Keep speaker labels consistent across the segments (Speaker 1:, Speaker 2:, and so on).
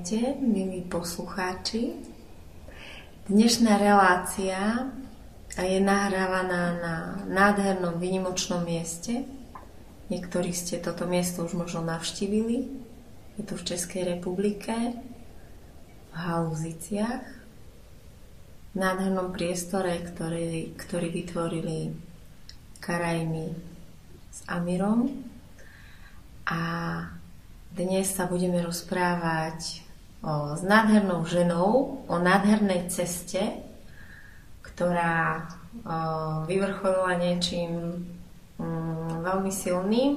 Speaker 1: Vítajte, milí poslucháči. Dnešná relácia je nahrávaná na nádhernom výnimočnom mieste. Niektorí ste toto miesto už možno navštívili. Je to v Českej republike, v Haluziciach, v nádhernom priestore, ktorý, ktorý vytvorili Karajmi s Amirom. A dnes sa budeme rozprávať s nádhernou ženou, o nádhernej ceste, ktorá vyvrcholila niečím mm, veľmi silným.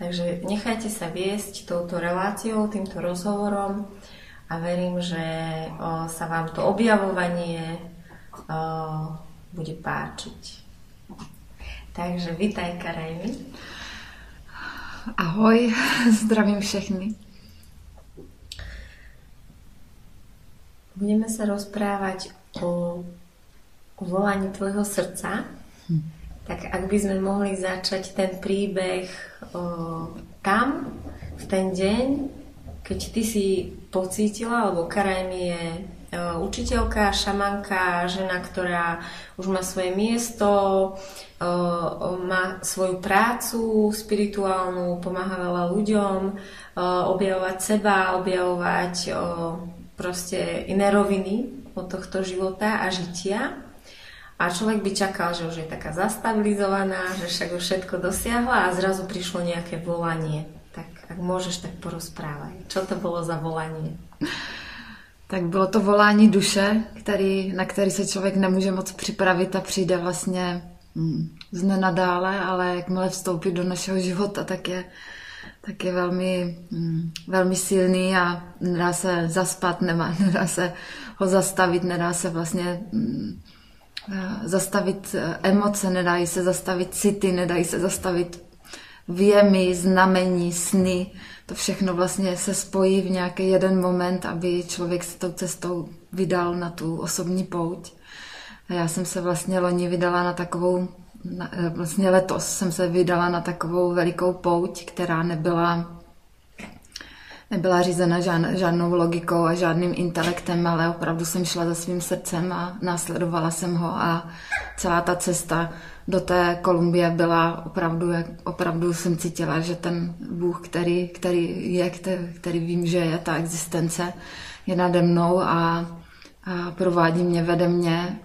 Speaker 1: Takže nechajte sa viesť touto reláciou, týmto rozhovorom a verím, že sa vám to objavovanie bude páčiť. Takže vítaj Karajmi.
Speaker 2: Ahoj, zdravím všechny.
Speaker 1: Budeme sa rozprávať o, o volaní tvojho srdca. Hm. Tak ak by sme mohli začať ten príbeh o, tam, v ten deň, keď ty si pocítila, alebo Karajmi je učiteľka, šamanka, žena, ktorá už má svoje miesto, má svoju prácu spirituálnu, pomáha veľa ľuďom, objavovať seba, objavovať proste iné roviny od tohto života a žitia. A človek by čakal, že už je taká zastabilizovaná, že však už všetko dosiahla a zrazu prišlo nejaké volanie. Tak ak môžeš, tak porozprávaj. Čo to bolo za volanie?
Speaker 2: Tak bylo to volání duše, který, na který se člověk nemůže moc připravit a přijde vlastně hm, z nenadále, ale jakmile vstoupí do našeho života, tak je, tak je velmi, hm, velmi silný a nedá se zaspat, nemá, nedá se ho zastavit, nedá se vlastně hm, zastavit emoce, nedají se zastavit city, nedají se zastavit věmy, znamení, sny to všechno vlastně se spojí v nějaký jeden moment, aby člověk se tou cestou vydal na tu osobní pouť. A já jsem se vlastně loni vydala na takovou, vlastně letos jsem se vydala na takovou velikou pouť, která nebyla nebyla řízena žádn, žádnou logikou a žádným intelektem, ale opravdu jsem šla za svým srdcem a následovala jsem ho a celá ta cesta do té Kolumbie byla opravdu, opravdu jsem cítila, že ten Bůh, který, který je, který, který vím, že je ta existence, je nade mnou a, a provádí mě, vede mě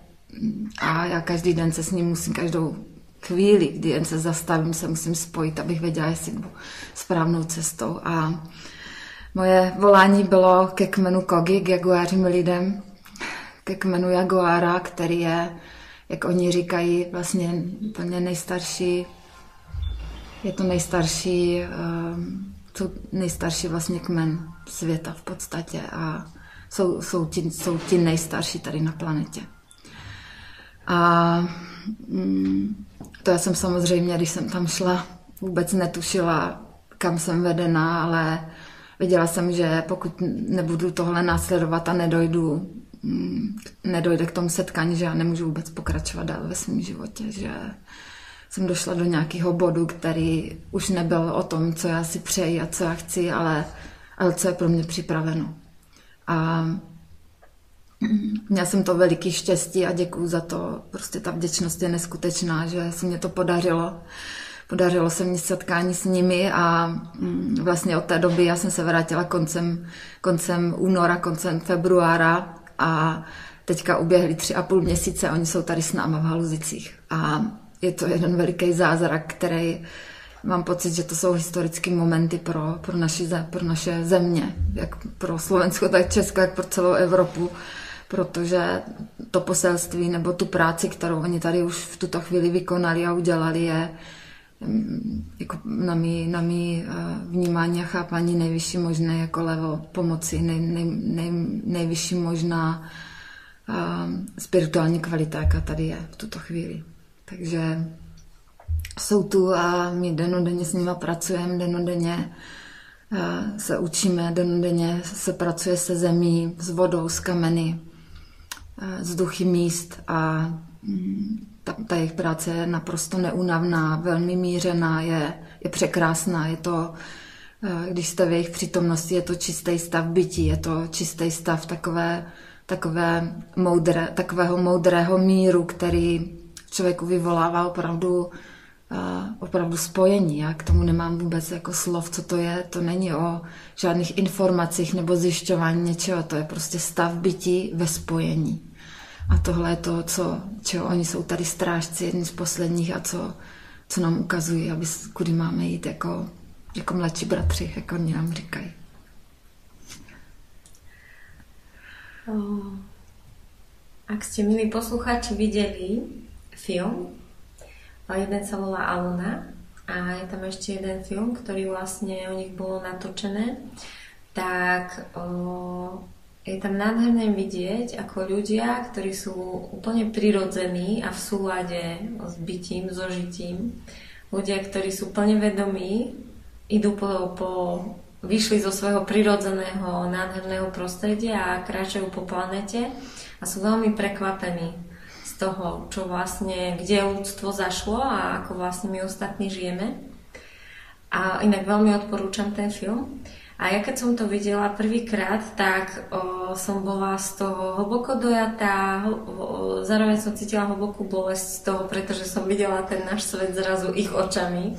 Speaker 2: a já každý den se s ním musím, každou chvíli, kdy jen se zastavím, se musím spojit, abych věděla, jestli jdu správnou cestou. A moje volání bylo ke kmenu Kogi, k jaguářím lidem, ke kmenu Jaguára, který je jak oni říkají, vlastně úplně nejstarší, je to nejstarší, uh, nejstarší vlastně kmen světa v podstatě a jsou, jsou, ti, jsou ti nejstarší tady na planetě. A mm, to já jsem samozřejmě, když jsem tam šla, vůbec netušila, kam jsem vedená, ale věděla jsem, že pokud nebudu tohle následovat a nedojdu Mm, nedojde k tomu setkání, že já nemůžu vůbec pokračovat dál ve svém životě, že jsem došla do nějakého bodu, který už nebyl o tom, co já si přeji a co já chci, ale, ale co je pro mě připraveno. A měla jsem to veliký štěstí a děkuju za to. Prostě ta vděčnost je neskutečná, že se mě to podařilo. Podařilo se mi setkání s nimi a mm, vlastně od té doby já jsem se vrátila koncem, koncem února, koncem februára a teďka uběhly tři a půl měsíce, oni jsou tady s náma v Haluzicích. A je to jeden veliký zázrak, který mám pocit, že to jsou historické momenty pro, pro, naši, pro naše země, jak pro Slovensko, tak Česko, jak pro celou Evropu, protože to poselství nebo tu práci, kterou oni tady už v tuto chvíli vykonali a udělali, je mm, jako na mý, na mý eh, vnímání a chápání nejvyšší možné jako levo pomoci, nej, nej, nej, nejvyšší možná uh, spirituální kvalita, jaká tady je v tuto chvíli. Takže jsou tu a my denodenně s nimi pracujeme, denodenně uh, se učíme, denodenně se pracuje se zemí, s vodou, s kameny, uh, z duchy míst a um, ta, ta jejich práce je naprosto neunavná, velmi mířená, je, je překrásná, je to když jste v jejich přítomnosti, je to čistý stav bytí, je to čistý stav takové, takové moudré, takového moudrého míru, který člověku vyvolává opravdu opravdu spojení. Já k tomu nemám vůbec jako slov, co to je. To není o žádných informacích nebo zjišťování něčeho. To je prostě stav bytí ve spojení. A tohle je to, co, čeho oni jsou tady strážci, jedni z posledních a co, co nám ukazují, aby, kudy máme jít jako, jako mladší bratři, jako oni nám říkají.
Speaker 1: Ak ste, milí posluchači, videli film Jeden sa volá Aluna a je tam ešte jeden film, ktorý vlastne o nich bolo natočené, tak o, je tam nádherné vidieť, ako ľudia, ktorí sú úplne prirodzení a v súlade s bytím, so žitím, ľudia, ktorí sú plne vedomí, idú po, po vyšli zo svojho prirodzeného nádherného prostredia a kráčajú po planete a sú veľmi prekvapení toho, čo vlastne, kde ľudstvo zašlo a ako vlastne my ostatní žijeme. A inak veľmi odporúčam ten film. A ja keď som to videla prvýkrát, tak o, som bola z toho hlboko dojatá, o, zároveň som cítila hlbokú bolesť z toho, pretože som videla ten náš svet zrazu ich očami.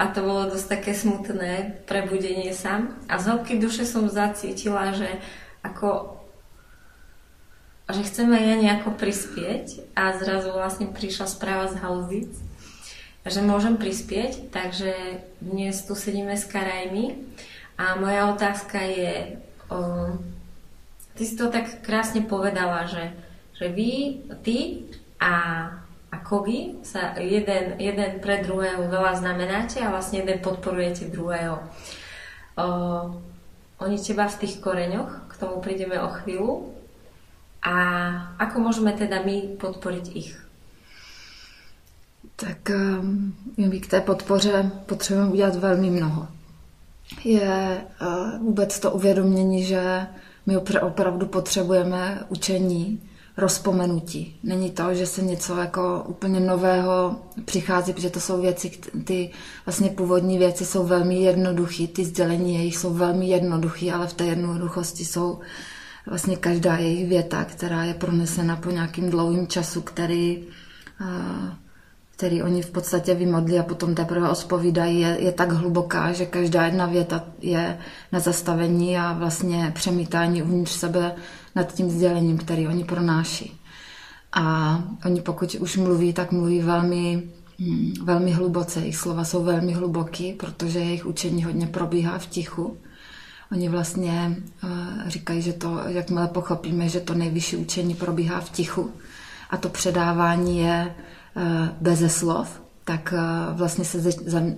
Speaker 1: A to bolo dosť také smutné prebudenie sa. A z hĺbky duše som zacítila, že ako že chceme ja nejako prispieť a zrazu vlastne prišla správa z Hauzic, že môžem prispieť, takže dnes tu sedíme s Karajmi a moja otázka je, o, ty si to tak krásne povedala, že, že vy, ty a, a Kogi sa jeden, jeden pre druhého veľa znamenáte a vlastne jeden podporujete druhého. O, oni teba v tých koreňoch, k tomu prídeme o chvíľu, a ako můžeme teda my podporit ich?
Speaker 2: Tak um, my k té podpoře potřebujeme udělat velmi mnoho. Je uh, vůbec to uvědomění, že my opravdu potřebujeme učení, rozpomenutí. Není to, že se něco jako úplně nového přichází, protože to jsou věci, ty vlastně původní věci jsou velmi jednoduché, ty sdělení jejich jsou velmi jednoduché, ale v té jednoduchosti jsou vlastně každá jejich věta, která je pronesena po nějakým dlouhým času, který, který oni v podstatě vymodlí a potom teprve ospovídají, je, je tak hluboká, že každá jedna věta je na zastavení a vlastně přemítání uvnitř sebe nad tím sdělením, který oni pronáší. A oni pokud už mluví, tak mluví velmi, hm, velmi hluboce. Jejich slova jsou velmi hluboký, protože jejich učení hodně probíhá v tichu. Oni vlastně uh, říkají, že to, jakmile pochopíme, že to nejvyšší učení probíhá v tichu a to předávání je uh, beze slov, tak uh, vlastně se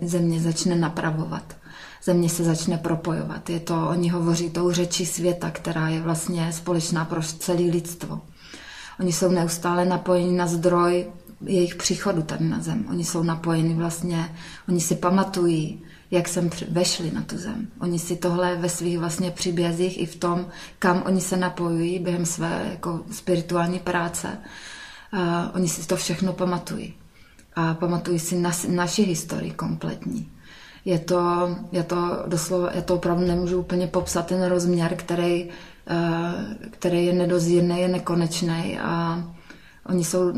Speaker 2: země začne napravovat. Země se začne propojovat. Je to, oni hovoří tou řečí světa, která je vlastně společná pro celé lidstvo. Oni jsou neustále napojeni na zdroj jejich příchodu tady na zem. Oni jsou napojeni vlastně, oni si pamatují jak jsem vešli na tu zem. Oni si tohle ve svých vlastně příbězích i v tom, kam oni se napojují během své jako spirituální práce, uh, oni si to všechno pamatují. A pamatují si na, naši historii kompletní. Je to, je to doslova, já to opravdu nemůžu úplně popsat ten rozměr, který, který je nedozírný, je nekonečný a oni jsou,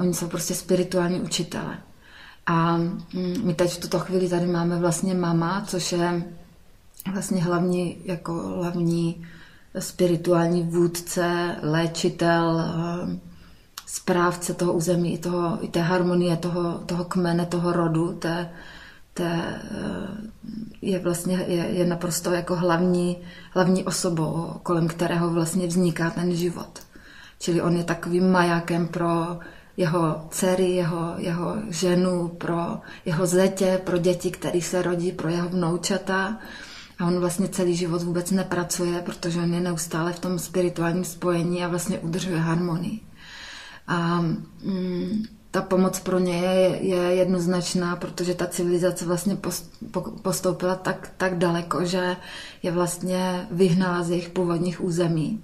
Speaker 2: oni jsou prostě spirituální učitele. A mm, my teď v tuto chvíli tady máme vlastně mama, což je vlastně hlavní, jako hlavní spirituální vůdce, léčitel, eh, správce toho území, toho, i té harmonie toho, toho kmene, toho rodu, té, té, eh, je vlastně je, je naprosto jako hlavní, hlavní osobou, kolem kterého vlastně vzniká ten život. Čili on je takovým majákem pro jeho dcery, jeho, jeho ženu, pro jeho zetě, pro děti, které se rodí, pro jeho vnoučata. A on vlastně celý život vůbec nepracuje, protože on je neustále v tom spirituálním spojení a vlastně udržuje harmonii. A mm, ta pomoc pro ně je, je jednoznačná, protože ta civilizace vlastně postoupila tak, tak daleko, že je vlastně vyhnala z jejich původních území.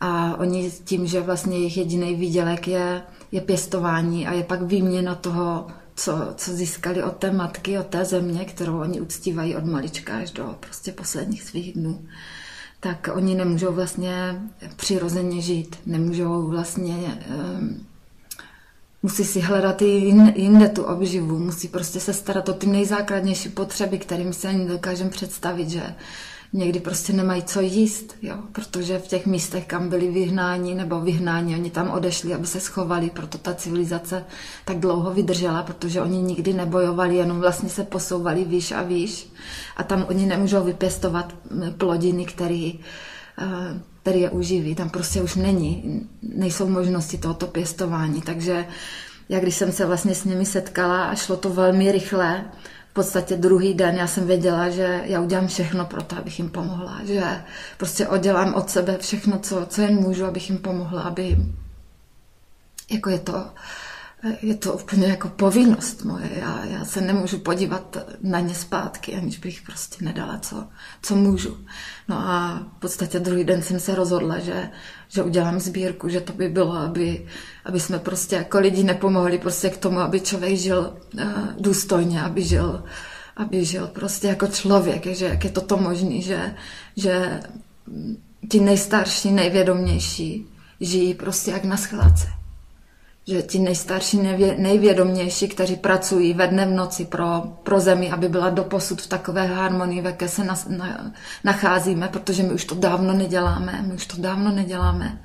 Speaker 2: A oni tím, že vlastně jejich jediný výdělek je je pěstování a je pak výměna toho, co, co získali od té matky, od té země, kterou oni uctívají od malička až do prostě posledních svých dnů, tak oni nemůžou vlastně přirozeně žít, nemůžou vlastně um, musí si hledat i jinde tu obživu, musí prostě se starat o ty nejzákladnější potřeby, kterým se ani dokážeme představit, že někdy prostě nemají co jíst, jo? protože v těch místech, kam byli vyhnáni nebo vyhnáni, oni tam odešli, aby se schovali, proto ta civilizace tak dlouho vydržela, protože oni nikdy nebojovali, jenom vlastně se posouvali výš a výš a tam oni nemůžou vypěstovat plodiny, který, eh, který je uživí. Tam prostě už není, nejsou možnosti tohoto pěstování, takže já když jsem se vlastně s nimi setkala a šlo to velmi rychle, podstatě druhý den já jsem věděla, že já udělám všechno pro to, abych jim pomohla. Že prostě oddělám od sebe všechno, co, co jen můžu, abych jim pomohla, aby jako je to je to úplně jako povinnost moje. Já, já se nemůžu podívat na ně zpátky, aniž bych prostě nedala, co, co můžu. No a v podstatě druhý den jsem se rozhodla, že, že udělám sbírku, že to by bylo, aby, aby jsme prostě jako lidi nepomohli prostě k tomu, aby člověk žil uh, důstojně, aby žil, aby žil prostě jako člověk, že jak je toto možné, že, že ti nejstarší, nejvědomější žijí prostě jak na schladce že ti nejstarší, nevě, nejvědomější, kteří pracují ve dne v noci pro, pro zemi, aby byla doposud v takové harmonii, v jaké se na, na, nacházíme, protože my už to dávno neděláme, my už to dávno neděláme,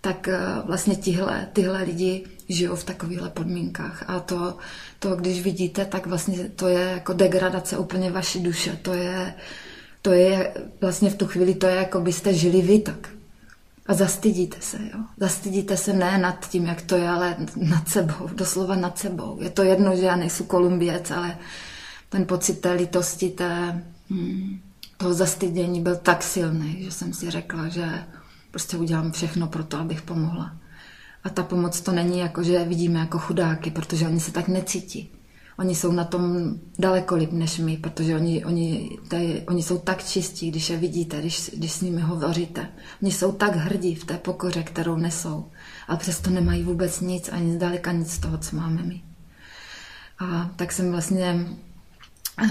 Speaker 2: tak eh, vlastně tihle, tyhle lidi žijou v takovýchhle podmínkách. A to, to, když vidíte, tak vlastně to je jako degradace úplně vaší duše. To je, to je vlastně v tu chvíli, to je jako byste žili vy tak. A zastydíte se, jo. Zastydíte se ne nad tím, jak to je, ale nad sebou, doslova nad sebou. Je to jedno, že já nejsou kolumbiec, ale ten pocit té litosti, té, hmm, toho zastydění byl tak silný, že jsem si řekla, že prostě udělám všechno pro to, abych pomohla. A ta pomoc to není jako, že vidíme jako chudáky, protože oni se tak necítí. Oni jsou na tom daleko líp než my, protože oni, oni, tady, oni jsou tak čistí, když je vidíte, když, když s nimi hovoříte. Oni jsou tak hrdí v té pokoře, kterou nesou, ale přesto nemají vůbec nic, ani zdaleka nic z toho, co máme my. A tak jsem vlastně uh,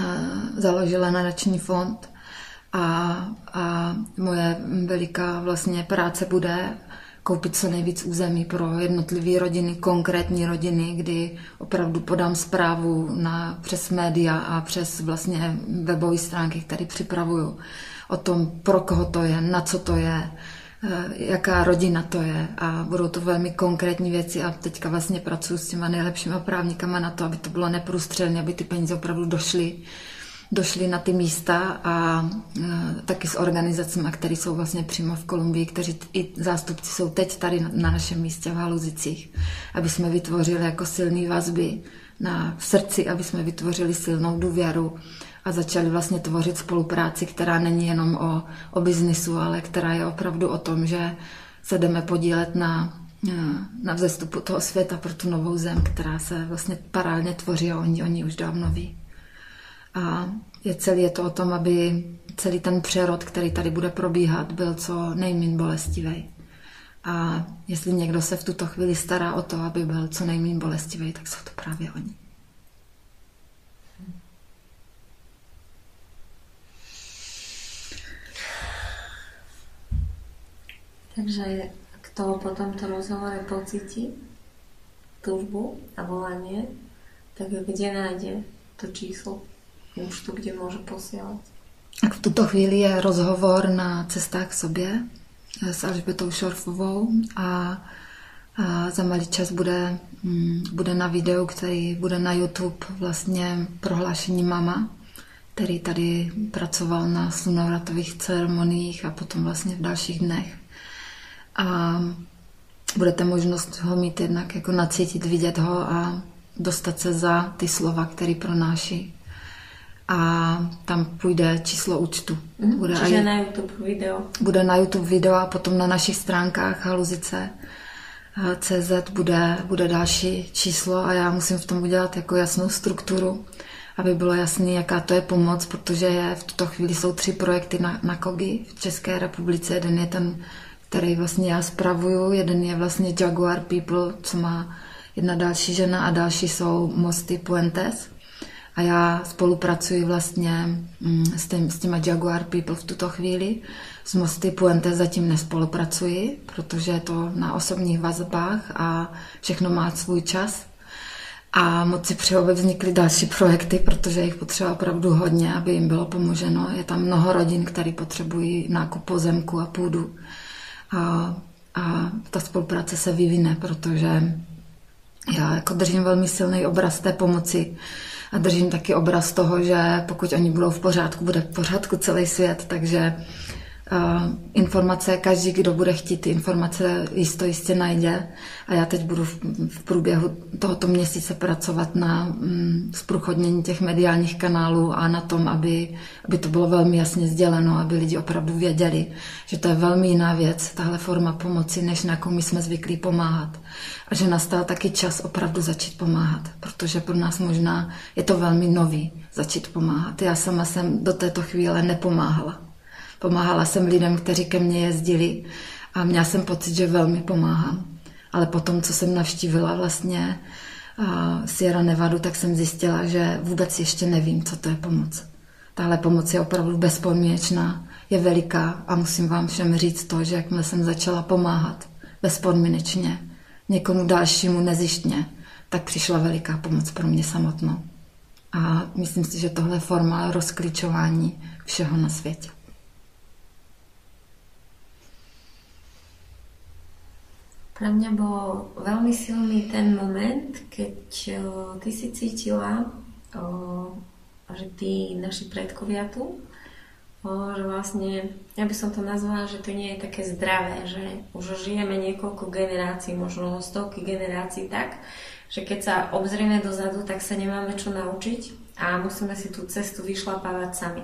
Speaker 2: založila nadační fond a, a moje veliká vlastně práce bude koupit co nejvíc území pro jednotlivé rodiny, konkrétní rodiny, kdy opravdu podám zprávu na, přes média a přes vlastně webové stránky, které připravuju o tom, pro koho to je, na co to je, eh, jaká rodina to je. A budou to velmi konkrétní věci a teďka vlastně pracuji s těma nejlepšíma právníkama na to, aby to bylo neprůstřelné, aby ty peníze opravdu došly došli na ty místa a e, taky s organizacemi, které jsou vlastně přímo v Kolumbii, kteří i zástupci jsou teď tady na, na našem místě v Haluzicích, aby jsme vytvořili jako silný vazby na v srdci, aby jsme vytvořili silnou důvěru a začali vlastně tvořit spolupráci, která není jenom o, o biznisu, ale která je opravdu o tom, že se jdeme podílet na, e, na vzestupu toho světa pro tu novou zem, která se vlastně parálně tvoří a oni, oni už dávno ví. A je celý je to o tom, aby celý ten přerod, který tady bude probíhat, byl co nejméně bolestivý. A jestli někdo se v tuto chvíli stará o to, aby byl co nejméně bolestivý, tak jsou to právě oni.
Speaker 1: Takže kto po tomto rozhovore pocíti túžbu a volanie, tak kde nájde to číslo? Účtu, kde může posílat.
Speaker 2: Tak v tuto chvíli je rozhovor na cestách k sobě s Alžbetou Šorfovou a, a za malý čas bude, mm, bude na videu, který bude na YouTube vlastně prohlášení mama, který tady pracoval na slunovratových ceremoniích a potom vlastně v dalších dnech. A budete možnost ho mít jednak jako nacítit, vidět ho a dostat se za ty slova, který pronáší a tam půjde číslo účtu.
Speaker 1: Mm, bude Čiže aj, na YouTube video.
Speaker 2: Bude na YouTube video a potom na našich stránkách haluzice CZ bude, bude další číslo a já musím v tom udělat jako jasnou strukturu, aby bylo jasné, jaká to je pomoc, protože je, v tuto chvíli jsou tři projekty na, na KOGI v České republice. Jeden je ten, který vlastně já spravuju, jeden je vlastně Jaguar People, co má jedna další žena a další jsou Mosty Puentes. A já spolupracuji vlastně mm, s, tím, s těma Jaguar People v tuto chvíli. S Mosty Puentes zatím nespolupracuji, protože je to na osobních vazbách a všechno má svůj čas. A moc si přeju, aby vznikly další projekty, protože jich potřeba opravdu hodně, aby jim bylo pomoženo. Je tam mnoho rodin, které potřebují nákup pozemku a půdu. A, a ta spolupráce se vyvine, protože já jako držím velmi silný obraz té pomoci a držím taky obraz toho, že pokud oni budou v pořádku, bude v pořádku celý svět, takže informace, každý, kdo bude chtít ty informace, jisto jistě najde. A já teď budu v, průběhu tohoto měsíce pracovat na mm, zprůchodnění těch mediálních kanálů a na tom, aby, aby to bylo velmi jasně sděleno, aby lidi opravdu věděli, že to je velmi jiná věc, tahle forma pomoci, než na my jsme zvyklí pomáhat. A že nastal taky čas opravdu začít pomáhat, protože pro nás možná je to velmi nový začít pomáhat. Já sama jsem do této chvíle nepomáhala. Pomáhala jsem lidem, kteří ke mně jezdili a měla jsem pocit, že velmi pomáhám. Ale potom, co jsem navštívila vlastně Sierra Nevadu, tak jsem zjistila, že vůbec ještě nevím, co to je pomoc. Tahle pomoc je opravdu bezpodmínečná, je veliká a musím vám všem říct to, že jakmile jsem začala pomáhat bezpodmínečně, někomu dalšímu nezištně, tak přišla veliká pomoc pro mě samotnou. A myslím si, že tohle je forma rozklíčování všeho na světě.
Speaker 1: Pre mňa bol veľmi silný ten moment, keď o, ty si cítila, o, že tí naši predkovia tu, o, že vlastne, ja by som to nazvala, že to nie je také zdravé, že už žijeme niekoľko generácií, možno stovky generácií tak, že keď sa obzrieme dozadu, tak sa nemáme čo naučiť a musíme si tú cestu vyšlapávať sami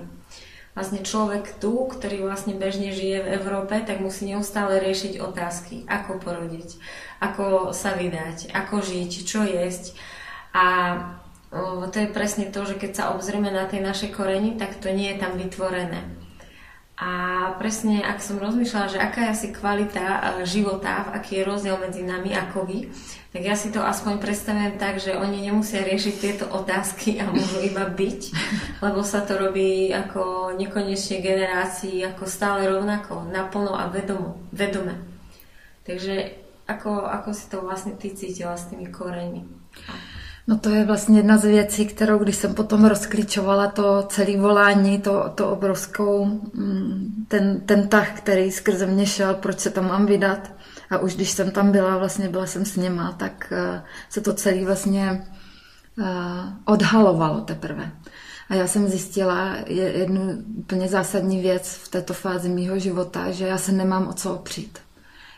Speaker 1: vlastne človek tu, ktorý vlastne bežne žije v Európe, tak musí neustále riešiť otázky, ako porodiť, ako sa vydať, ako žiť, čo jesť. A to je presne to, že keď sa obzrieme na tej našej koreni, tak to nie je tam vytvorené. A presne, ak som rozmýšľala, že aká je asi kvalita e, života, aký je rozdiel medzi nami ako vy, tak ja si to aspoň predstavujem tak, že oni nemusia riešiť tieto otázky a môžu iba byť, lebo sa to robí ako nekonečne generácií, ako stále rovnako, naplno a vedomo, vedome. Takže ako, ako si to vlastne ty cítila s tými koreňmi?
Speaker 2: No to je vlastně jedna z věcí, kterou když jsem potom rozklíčovala to celé volání, to, to obrovskou, mm, ten, ten tah, který skrze mě šel, proč se tam mám vydat. A už když jsem tam byla, vlastně byla jsem s něma, tak eh, se to celé vlastně eh, odhalovalo teprve. A já jsem zjistila jednu úplně zásadní věc v této fázi mýho života, že já se nemám o co opřít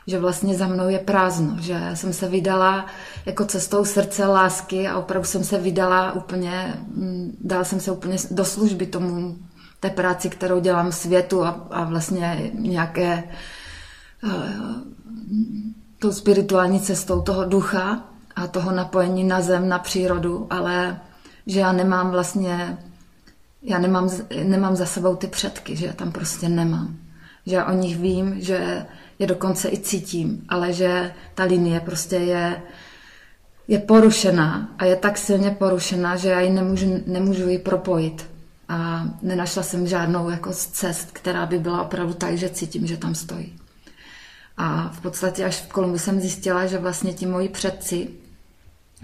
Speaker 2: že vlastně za mnou je prázdno, že jsem se vydala jako cestou srdce, lásky a opravdu jsem se vydala úplně, mm, dala jsem se úplně do služby tomu, té práci, kterou dělám světu a, a vlastně nějaké uh, tou spirituální cestou toho ducha a toho napojení na zem, na přírodu, ale že já nemám vlastně, já nemám, nemám za sebou ty předky, že já tam prostě nemám. Že já o nich vím, že je dokonce i cítím, ale že ta linie prostě je, je porušená a je tak silně porušená, že já ji nemůžu, nemůžu ji propojit. A nenašla jsem žádnou jako cest, která by byla opravdu tak, že cítím, že tam stojí. A v podstatě až v Kolumbu jsem zjistila, že vlastně ti moji předci,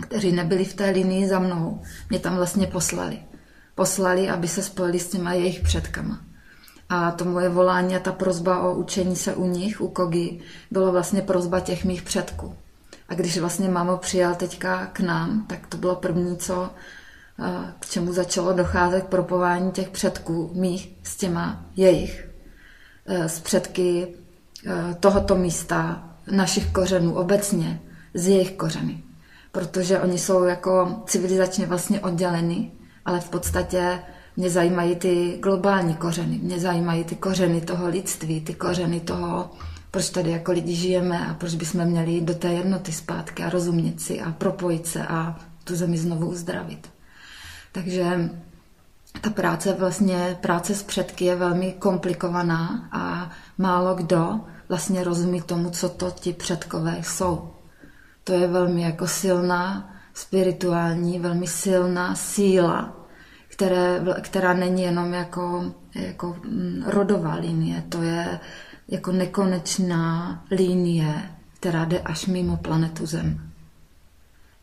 Speaker 2: kteří nebyli v té linii za mnou, mě tam vlastně poslali. Poslali, aby se spojili s těma jejich předkama. A to moje volání a ta prozba o učení se u nich, u Kogi, bylo vlastně prozba těch mých předků. A když vlastně mámo přijal teďka k nám, tak to bylo první, co, eh, k čemu začalo docházet k propování těch předků mých s těma jejich. Eh, s předky eh, tohoto místa, našich kořenů obecně, z jejich kořeny. Protože oni jsou jako civilizačně vlastně odděleni, ale v podstatě mě zajímají ty globální kořeny, mě zajímají ty kořeny toho lidství, ty kořeny toho, proč tady jako lidi žijeme a proč bychom měli jít do té jednoty zpátky a rozumět si a propojit se a tu zemi znovu uzdravit. Takže ta práce vlastně, práce s předky je velmi komplikovaná a málo kdo vlastně rozumí tomu, co to ti předkové jsou. To je velmi jako silná, spirituální, velmi silná síla, které, která není jenom jako, jako mm, rodová linie, to je jako nekonečná linie, která jde až mimo planetu Zem.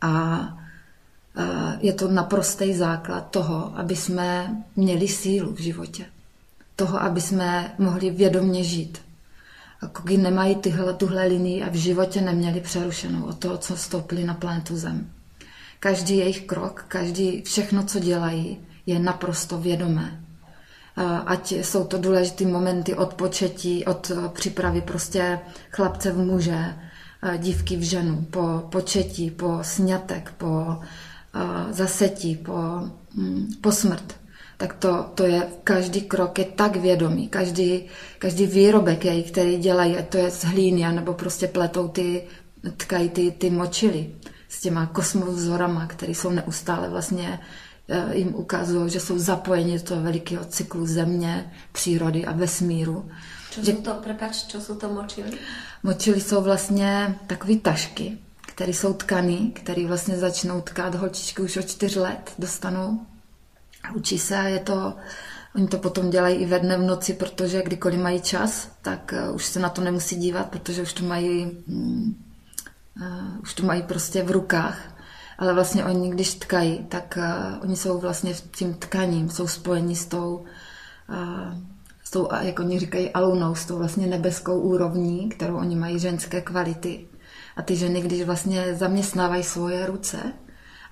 Speaker 2: A je to naprostý základ toho, aby jsme měli sílu v životě. Toho, aby jsme mohli vědomně žít. Kogi nemají tyhle, tuhle linii a v životě neměli přerušenou od toho, co stoupili na planetu Zem. Každý jejich krok, každý, všechno, co dělají, je naprosto vědomé. Ať jsou to důležité momenty od početí, od přípravy prostě chlapce v muže, dívky v ženu, po početí, po sňatek, po zasetí, po, mm, po smrt, tak to, to je, každý krok je tak vědomý, každý, každý výrobek, jej, který dělají, ať to je z hlíny, nebo prostě pletou ty, tkají ty, ty močily s těma kosmovzorama, které jsou neustále vlastně jim ukazují, že jsou zapojeni do toho velikého cyklu země, přírody a vesmíru.
Speaker 1: Čo že, to, prepač, čo jsou to močily?
Speaker 2: Močily jsou vlastně takové tašky, které jsou tkany, které vlastně začnou tkat holčičky už od čtyř let, dostanou a učí se a je to, oni to potom dělají i ve dne v noci, protože kdykoliv mají čas, tak uh, už se na to nemusí dívat, protože už to mají, um, uh, už to mají prostě v rukách. Ale vlastně oni, když tkají, tak uh, oni jsou vlastně tím tkaním, jsou spojeni s tou, uh, s tou, jak oni říkají, alunou, s tou vlastně nebeskou úrovní, kterou oni mají ženské kvality. A ty ženy, když vlastně zaměstnávají svoje ruce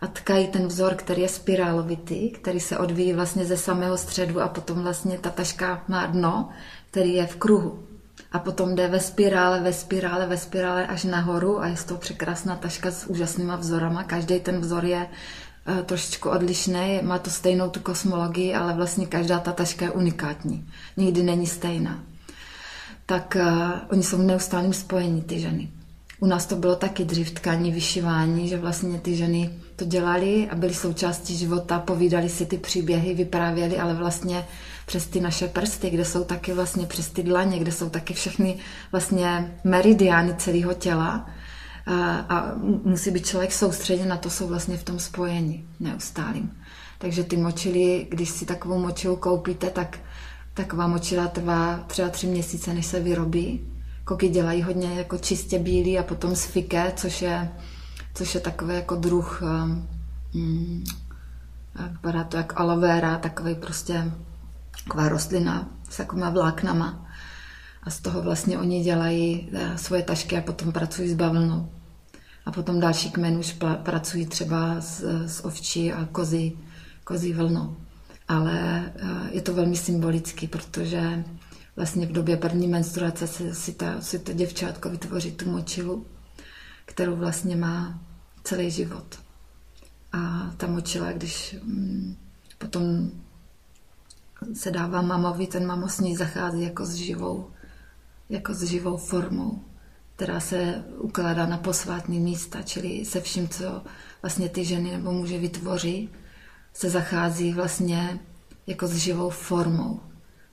Speaker 2: a tkají ten vzor, který je spirálovitý, který se odvíjí vlastně ze samého středu a potom vlastně ta taška má dno, který je v kruhu. A potom jde ve spirále, ve spirále, ve spirále až nahoru a je to překrásná taška s úžasnýma vzorama. Každý ten vzor je uh, trošičku odlišný, má to stejnou tu kosmologii, ale vlastně každá ta taška je unikátní. Nikdy není stejná. Tak uh, oni jsou v neustálém spojení, ty ženy. U nás to bylo taky dřív tkání, vyšívání, že vlastně ty ženy to dělali a byly součástí života, povídali si ty příběhy, vyprávěli, ale vlastně přes ty naše prsty, kde jsou taky vlastně přes ty dlaně, kde jsou taky všechny vlastně meridiány celého těla a, a musí být člověk soustředěn na to, jsou vlastně v tom spojení neustálým. Takže ty močily, když si takovou močilu koupíte, tak taková močila trvá třeba tři měsíce, než se vyrobí koky dělají hodně jako čistě bílý a potom z fike, což je, což je takový jako druh, um, vypadá to jak aloe vera, takový prostě taková rostlina s takovýma vláknama. A z toho vlastně oni dělají eh, svoje tašky a potom pracují s bavlnou. A potom další kmen už pracují třeba s, s ovčí a kozy, kozí vlnou. Ale eh, je to velmi symbolický, protože vlastně v době první menstruace si, si, ta, si to děvčátko vytvoří tu močilu, kterou vlastně má celý život. A ta močila, když mm, potom se dává mamovi, ten mamo s ní zachází jako s živou, jako s živou formou, která se ukládá na posvátný místa, čili se vším, co vlastně ty ženy nebo muži vytvoří, se zachází vlastně jako s živou formou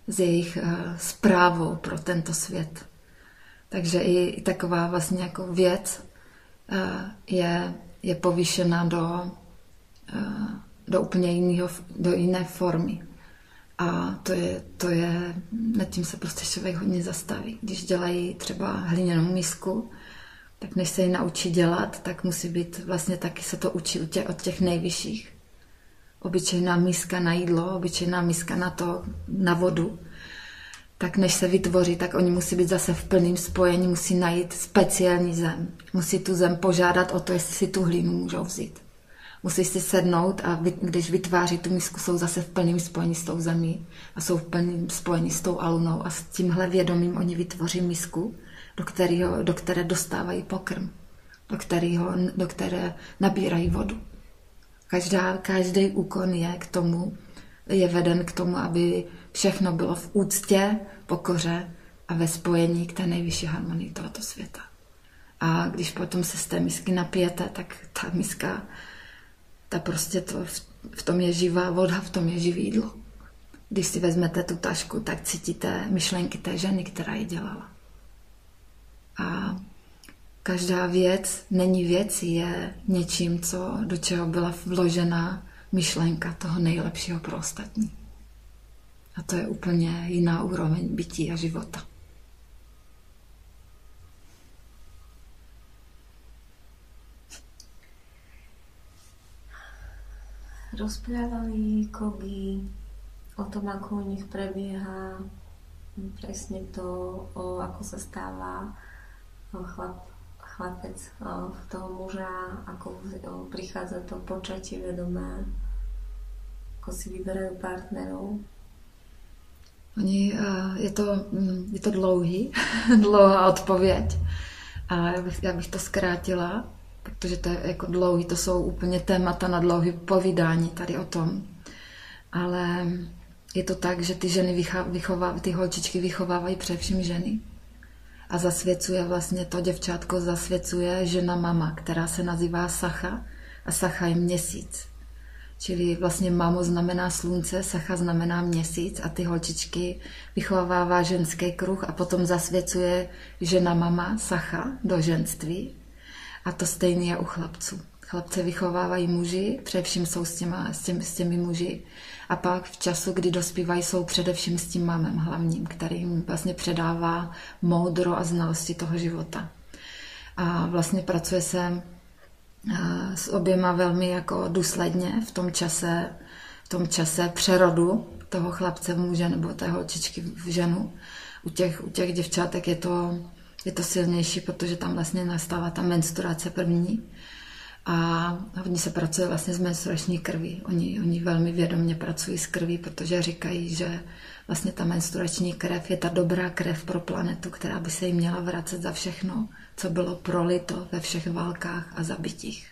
Speaker 2: s jejich zprávou eh, pro tento svět. Takže i taková vlastně jako věc eh, je, je povýšena do, eh, do úplně jiného, do jiné formy. A to je, to je, nad tím se prostě člověk hodně zastaví. Když dělají třeba hliněnou misku, tak než se ji naučí dělat, tak musí být, vlastně taky se to učí od těch nejvyšších obyčejná miska na jídlo, obyčejná miska na to, na vodu, tak než se vytvoří, tak oni musí být zase v plném spojení, musí najít speciální zem. Musí tu zem požádat o to, jestli si tu hlínu můžou vzít. Musí si sednout a když vytváří tu misku, jsou zase v plném spojení s tou zemí a jsou v plném spojení s tou alunou a s tímhle vědomím oni vytvoří misku, do, kterého, do které dostávají pokrm, do, kterého, do které nabírají vodu. Každá, každý úkon je k tomu, je veden k tomu, aby všechno bylo v úctě, pokoře a ve spojení k té nejvyšší harmonii tohoto světa. A když potom se z té misky napijete, tak ta miska, ta prostě to, v tom je živá voda, v tom je živý jídlo. Když si vezmete tu tašku, tak cítíte myšlenky té ženy, která ji dělala. A každá věc není věcí, je něčím, co, do čeho byla vložena myšlenka toho nejlepšího pro ostatní. A to je úplně jiná úroveň bytí a života.
Speaker 1: Rozprávali kogy o tom, ako u nich prebieha presne to, o, ako sa stáva chlap, chlapec v toho muža, ako prichádza to počatie vedomé, ako si vyberajú partnerov.
Speaker 2: Oni, je to, mm, je to dlouhý, dlouhá odpověď. A já bych, já bych to zkrátila, protože to je jako dlouhý, to jsou úplně témata na dlouhý povídání tady o tom. Ale je to tak, že ty ženy vychovávají, ty holčičky vychovávají především ženy. A zasvěcuje vlastně to děvčátko, zasvěcuje žena mama, která se nazývá Sacha a Sacha je měsíc. Čili vlastně mamo znamená slunce, Sacha znamená měsíc a ty holčičky vychovává ženský kruh a potom zasvěcuje žena mama Sacha do ženství. A to stejné je u chlapců. Chlapce vychovávají muži, především jsou s, těma, s, těmi, s těmi muži. A pak v času, kdy dospívají, jsou především s tím mamem hlavním, který jim vlastně předává moudro a znalosti toho života. A vlastně pracuje se s oběma velmi jako důsledně v tom čase, v tom čase přerodu toho chlapce v muže nebo té holčičky v ženu. U těch, u těch děvčátek je to, je to silnější, protože tam vlastně nastává ta menstruace první a hodně se pracuje vlastně s menstruační krví. Oni, oni velmi vědomě pracují s krví, protože říkají, že vlastně ta menstruační krev je ta dobrá krev pro planetu, která by se jí měla vracet za všechno, co bylo prolito ve všech válkách a zabitích.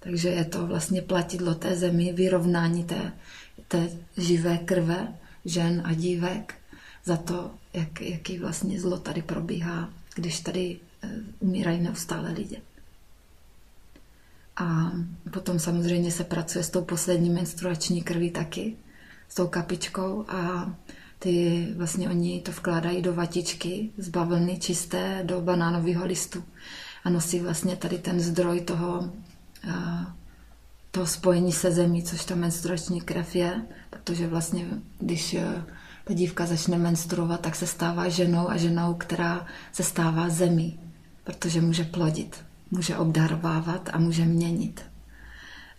Speaker 2: Takže je to vlastně platidlo té zemi, vyrovnání té, té živé krve žen a dívek za to, jak, jaký vlastně zlo tady probíhá, když tady eh, umírají neustále lidi. A potom samozřejmě se pracuje s tou poslední menstruační krví taky, s tou kapičkou a ty vlastně oni to vkládají do vatičky z bavlny čisté do banánového listu a nosí vlastně tady ten zdroj toho, toho spojení se zemí, což ta menstruační krev je, protože vlastně když ta dívka začne menstruovat, tak se stává ženou a ženou, která se stává zemí, protože může plodit může obdarovávat a může měnit.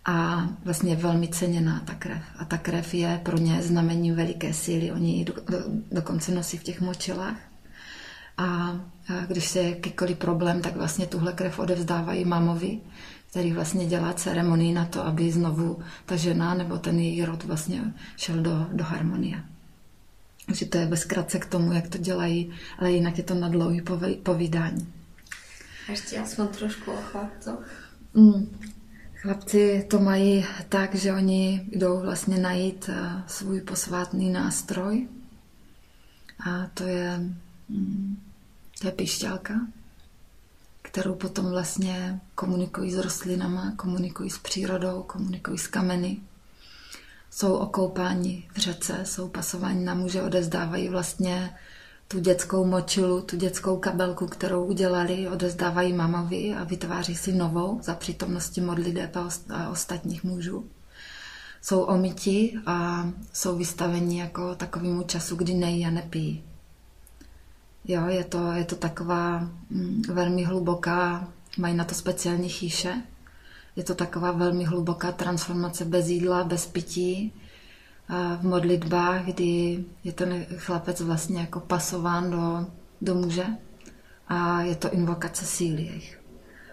Speaker 2: A vlastně je velmi ceněná ta krev. A ta krev je pro ně znamením veliké síly. Oni ji do, do, dokonce nosí v těch močilách. A, a když se jakýkoliv problém, tak vlastně tuhle krev odevzdávají mamovi, který vlastně dělá ceremonii na to, aby znovu ta žena nebo ten její rod vlastně šel do, do harmonie. Takže to je ve zkratce k tomu, jak to dělají, ale jinak je to na dlouhý povídání.
Speaker 1: Ještě aspoň trošku o chlapcoch.
Speaker 2: Mm. Chlapci to mají tak, že oni jdou vlastně najít eh, svůj posvátný nástroj a to je, mm, to je pišťalka, kterou potom vlastně komunikují s rostlinama, komunikují s přírodou, komunikují s kameny. Jsou okoupáni v řece, jsou pasováni na muže, odezdávají vlastně tu dětskou močilu, tu dětskou kabelku, kterou udělali, odezdávají mamovi a vytváří si novou za přítomnosti modliteb a ostatních mužů. Jsou omyti a jsou vystaveni jako takovému času, kdy nejí a nepijí. Jo, je to, je to taková mm, velmi hluboká, mají na to speciální chýše. Je to taková velmi hluboká transformace bez jídla, bez pití, v modlitbách, kdy je ten chlapec vlastně jako pasován do, do muže a je to invokace síly jejich.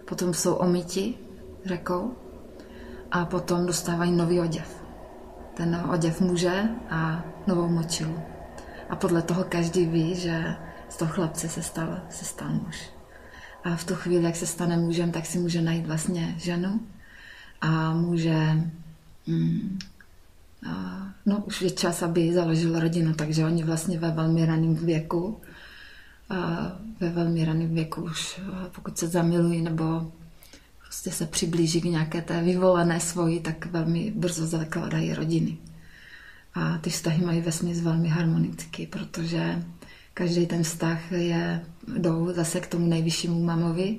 Speaker 2: Potom jsou omyti řekou a potom dostávají nový oděv. Ten oděv muže a novou močilu. A podle toho každý ví, že z toho chlapce se stal, se stal muž. A v tu chvíli, jak se stane mužem, tak si může najít vlastně ženu a může mm, no, už je čas, aby založil rodinu, takže oni vlastně ve velmi raném věku, ve velmi raném věku už pokud se zamilují nebo prostě se přiblíží k nějaké té vyvolené svoji, tak velmi brzo zakládají rodiny. A ty vztahy mají vesměs velmi harmonický, protože každý ten vztah je jdou zase k tomu nejvyššímu mamovi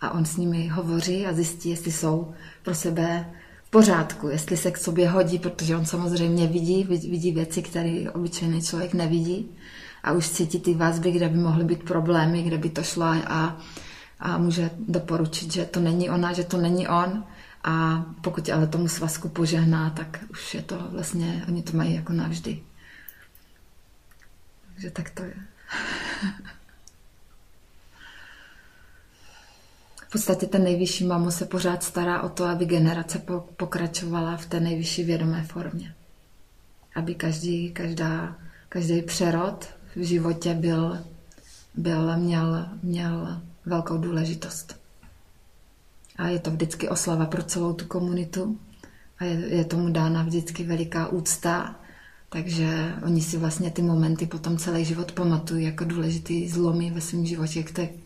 Speaker 2: a on s nimi hovoří a zjistí, jestli jsou pro sebe v pořádku, jestli se k sobě hodí, protože on samozřejmě vidí, vidí věci, které obyčejný člověk nevidí a už cítí ty vazby, kde by mohly být problémy, kde by to šlo a, a může doporučit, že to není ona, že to není on a pokud ale tomu svazku požehná, tak už je to vlastně, oni to mají jako navždy. Takže tak to je. V podstatě ten nejvyšší mamo se pořád stará o to, aby generace pokračovala v té nejvyšší vědomé formě. Aby každý, každá, každý přerod v životě byl, byl měl, měl velkou důležitost. A je to vždycky oslava pro celou tu komunitu a je, je tomu dána vždycky veliká úcta, takže oni si vlastně ty momenty potom celý život pamatují jako důležitý zlomy ve svém životě,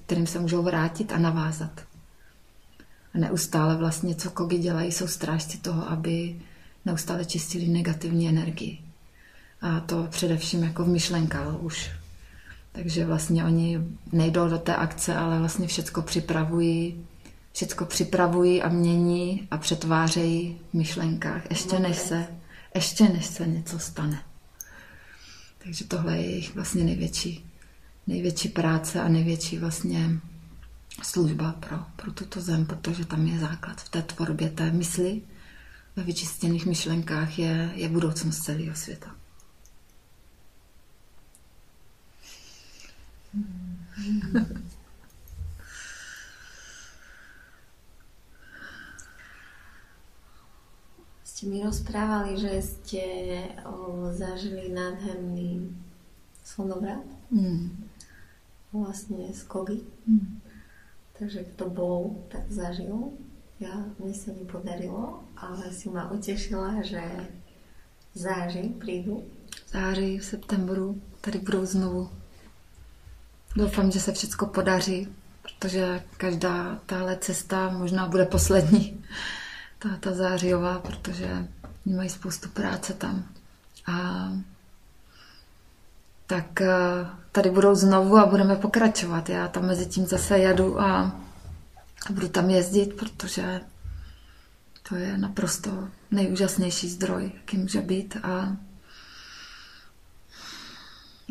Speaker 2: kterým se můžou vrátit a navázat. A neustále vlastně, co kogy dělají, jsou strážci toho, aby neustále čistili negativní energii. A to především jako v myšlenkách už. Takže vlastně oni nejdou do té akce, ale vlastně všecko připravují, všecko připravují a mění a přetvářejí v myšlenkách, ještě než se, ještě než se něco stane. Takže tohle je jejich vlastně největší, největší práce a největší vlastně služba pro, pro tuto zem, protože tam je základ v té tvorbě té mysli. Ve vyčistěných myšlenkách je, je budoucnost celého světa.
Speaker 1: Ste mi rozprávali, že ste o, zažili nádherný slnovrat. Mm. Vlastne z Kogy. Mm. Takže kto bol, tak zažil. Ja, mne sa nepodarilo, ale si ma utešila, že září prídu.
Speaker 2: Září, v septembru tady budou znovu. Doufám, že se všechno podaří, protože každá tahle cesta možná bude poslední, ta, ta zářijová, protože mají spoustu práce tam. A tak eh, tady budou znovu a budeme pokračovat. Já tam mezi tím zase jedu a budu tam jezdit, protože to je naprosto nejúžasnější zdroj, jaký může být a,